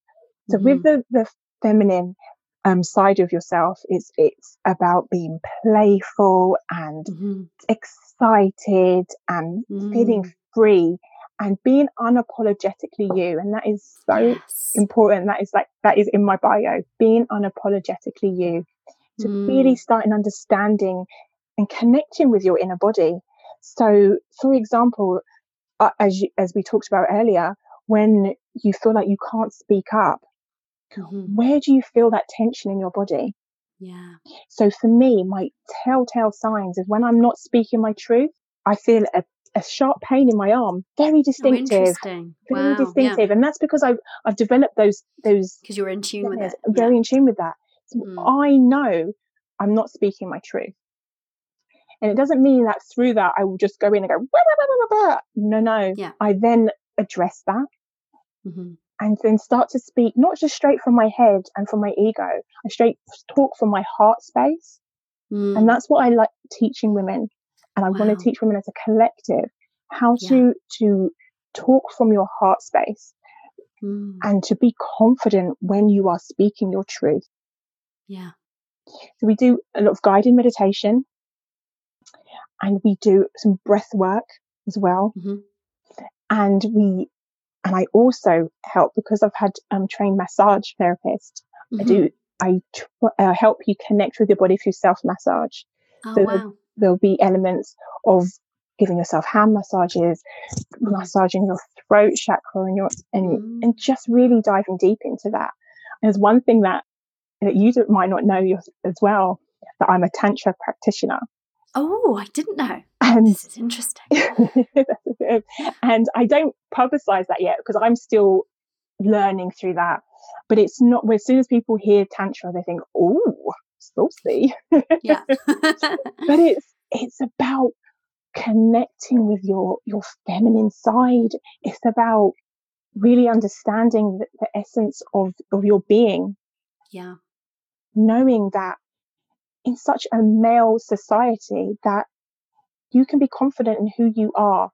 so mm-hmm. with the, the feminine um, side of yourself, it's it's about being playful and mm-hmm. excited and mm. feeling free and being unapologetically you. And that is so yes. important. That is like that is in my bio. Being unapologetically you. To mm. really starting understanding and connecting with your inner body. So, for example, uh, as you, as we talked about earlier, when you feel like you can't speak up, Mm-hmm. Where do you feel that tension in your body? Yeah. So for me, my telltale signs is when I'm not speaking my truth, I feel a, a sharp pain in my arm, very oh, distinctive. Oh, very wow. distinctive. Yeah. And that's because I've I've developed those those because you're in tune with it. Very yeah. in tune with that. So mm. I know I'm not speaking my truth. And it doesn't mean that through that I will just go in and go, bah, bah, bah, no, no. Yeah. I then address that. Mm-hmm and then start to speak not just straight from my head and from my ego, I straight talk from my heart space. Mm. And that's what I like teaching women. And I wow. want to teach women as a collective how yeah. to to talk from your heart space mm. and to be confident when you are speaking your truth. Yeah. So we do a lot of guided meditation and we do some breath work as well. Mm-hmm. And we and I also help because I've had um, trained massage therapist. Mm-hmm. I do I tr- uh, help you connect with your body through self massage. Oh, so wow. there'll be elements of giving yourself hand massages, mm-hmm. massaging your throat chakra and your and mm. and just really diving deep into that. There's one thing that that you might not know as well that I'm a tantra practitioner. Oh, I didn't know. And this is interesting. and I don't publicize that yet because I'm still learning through that. But it's not as soon as people hear tantra, they think, "Oh, saucy." Yeah. but it's it's about connecting with your your feminine side. It's about really understanding the, the essence of of your being. Yeah. Knowing that in such a male society that you can be confident in who you are.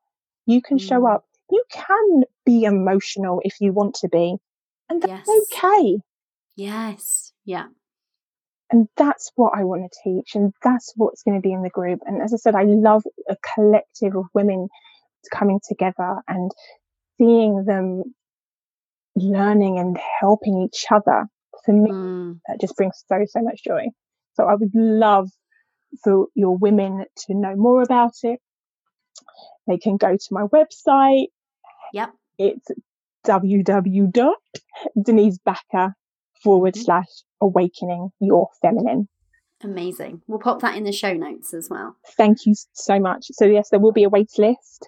You can mm. show up. You can be emotional if you want to be. And that's yes. okay. Yes. Yeah. And that's what I want to teach. And that's what's going to be in the group. And as I said, I love a collective of women coming together and seeing them learning and helping each other. For me, mm. that just brings so, so much joy. So I would love for your women to know more about it. They can go to my website. Yep. It's www.denisebaka forward mm-hmm. slash awakening your feminine. Amazing. We'll pop that in the show notes as well. Thank you so much. So, yes, there will be a wait list.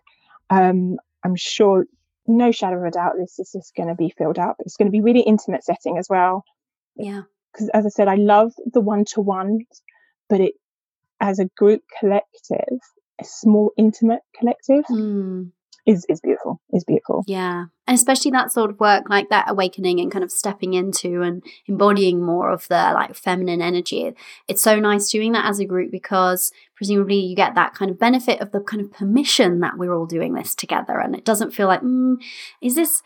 Um, I'm sure, no shadow of a doubt, this is just going to be filled up. It's going to be really intimate setting as well. Yeah. Because, as I said, I love the one to ones, but it, as a group collective, a small, intimate collective, Mm. is is beautiful. Is beautiful. Yeah. And especially that sort of work, like that awakening and kind of stepping into and embodying more of the like feminine energy. It's so nice doing that as a group because presumably you get that kind of benefit of the kind of permission that we're all doing this together. And it doesn't feel like, mm, is this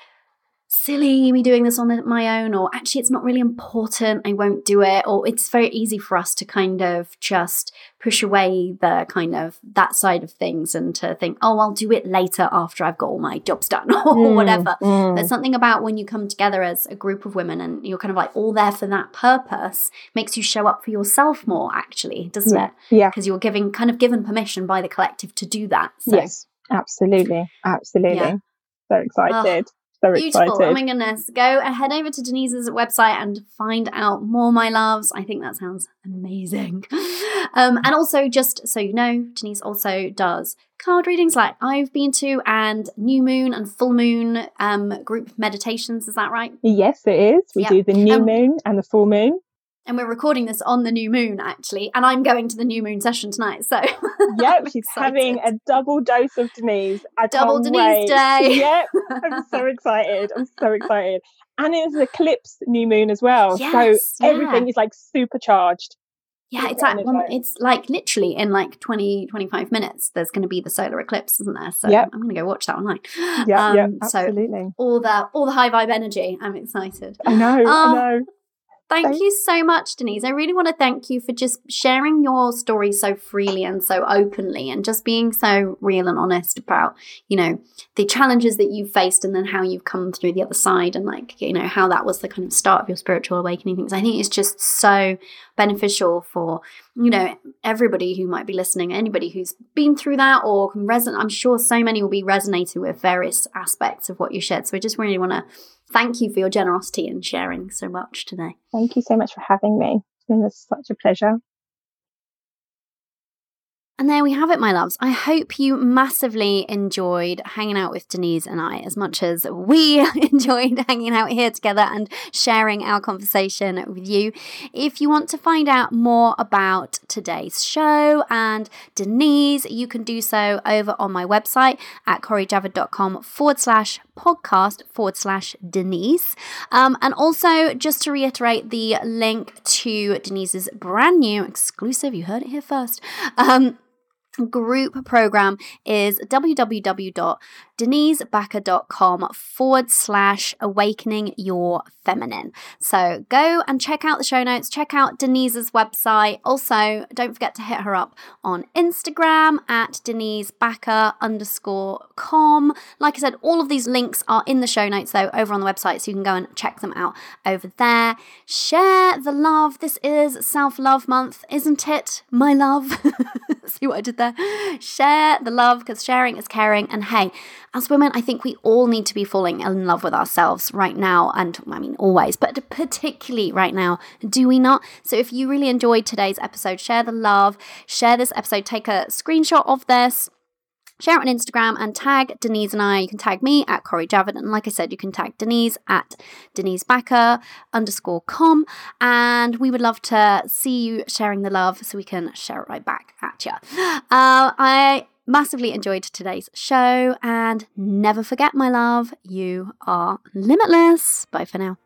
silly me doing this on my own or actually it's not really important i won't do it or it's very easy for us to kind of just push away the kind of that side of things and to think oh i'll do it later after i've got all my jobs done or Mm, whatever mm. there's something about when you come together as a group of women and you're kind of like all there for that purpose makes you show up for yourself more actually doesn't Yeah. it Yeah. because you're giving kind of given permission by the collective to do that so Yes. Absolutely. Absolutely. Yeah. So excited. So Beautiful. excited. Oh my goodness. Go head over to Denise's website and find out more, my loves. I think that sounds amazing. Um, and also, just so you know, Denise also does card readings like I've been to and new moon and full moon um, group meditations. Is that right? Yes, it is. We Yeah. do the new Um, moon and the full moon. And we're recording this on the new moon, actually. And I'm going to the new moon session tonight. So, Yep, she's having a double dose of Denise. I Double Denise wait. day. Yep, I'm so excited. I'm so excited. And it's an eclipse new moon as well. Yes, so everything yeah. is like supercharged. Yeah, it's like right. it's like literally in like 20, 25 minutes, there's going to be the solar eclipse, isn't there? So Yep. I'm going to go watch that online. Yeah, yeah, Um, so absolutely. all the all the high vibe energy. I'm excited. I know, Oh, I know. Thank Thank- you so much, Denise. I really want to thank you for just sharing your story so freely and so openly and just being so real and honest about, you know, the challenges that you've faced and then how you've come through the other side and like, you know, how that was the kind of start of your spiritual awakening things. I think it's just so beneficial for, you know, everybody who might be listening, anybody who's been through that or can resonate. I'm sure so many will be resonating with various aspects of what you shared. So I just really want to thank you for your generosity and sharing so much today. Thank you so much for having me. It's been such a pleasure. And there we have it, my loves. I hope you massively enjoyed hanging out with Denise and I as much as we enjoyed hanging out here together and sharing our conversation with you. If you want to find out more about today's show and Denise, you can do so over on my website at corijavid.com forward slash podcast forward slash Denise. Um, and also, just to reiterate, the link to Denise's brand new exclusive, you heard it here first. Um, group program is www.denisebaka.com forward slash awakening your feminine. So go and check out the show notes, check out Denise's website. Also, don't forget to hit her up on Instagram at denisebaka underscore com. Like I said, all of these links are in the show notes though over on the website, so you can go and check them out over there. Share the love. This is self love month, isn't it, my love? See what I did there? Share the love because sharing is caring. And hey, as women, I think we all need to be falling in love with ourselves right now. And I mean, always, but particularly right now, do we not? So if you really enjoyed today's episode, share the love, share this episode, take a screenshot of this. Share it on Instagram and tag Denise and I. You can tag me at Cori Javid. And like I said, you can tag Denise at Denise Baka underscore com. And we would love to see you sharing the love so we can share it right back at you. Uh, I massively enjoyed today's show. And never forget, my love, you are limitless. Bye for now.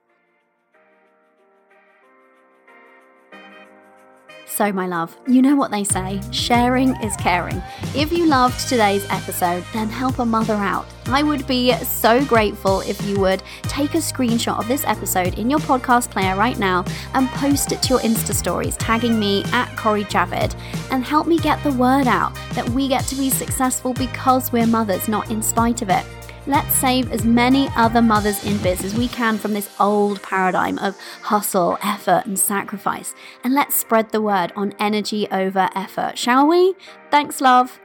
So, my love, you know what they say sharing is caring. If you loved today's episode, then help a mother out. I would be so grateful if you would take a screenshot of this episode in your podcast player right now and post it to your Insta stories, tagging me at Cori Javid, and help me get the word out that we get to be successful because we're mothers, not in spite of it. Let's save as many other mothers in biz as we can from this old paradigm of hustle, effort, and sacrifice. And let's spread the word on energy over effort, shall we? Thanks, love.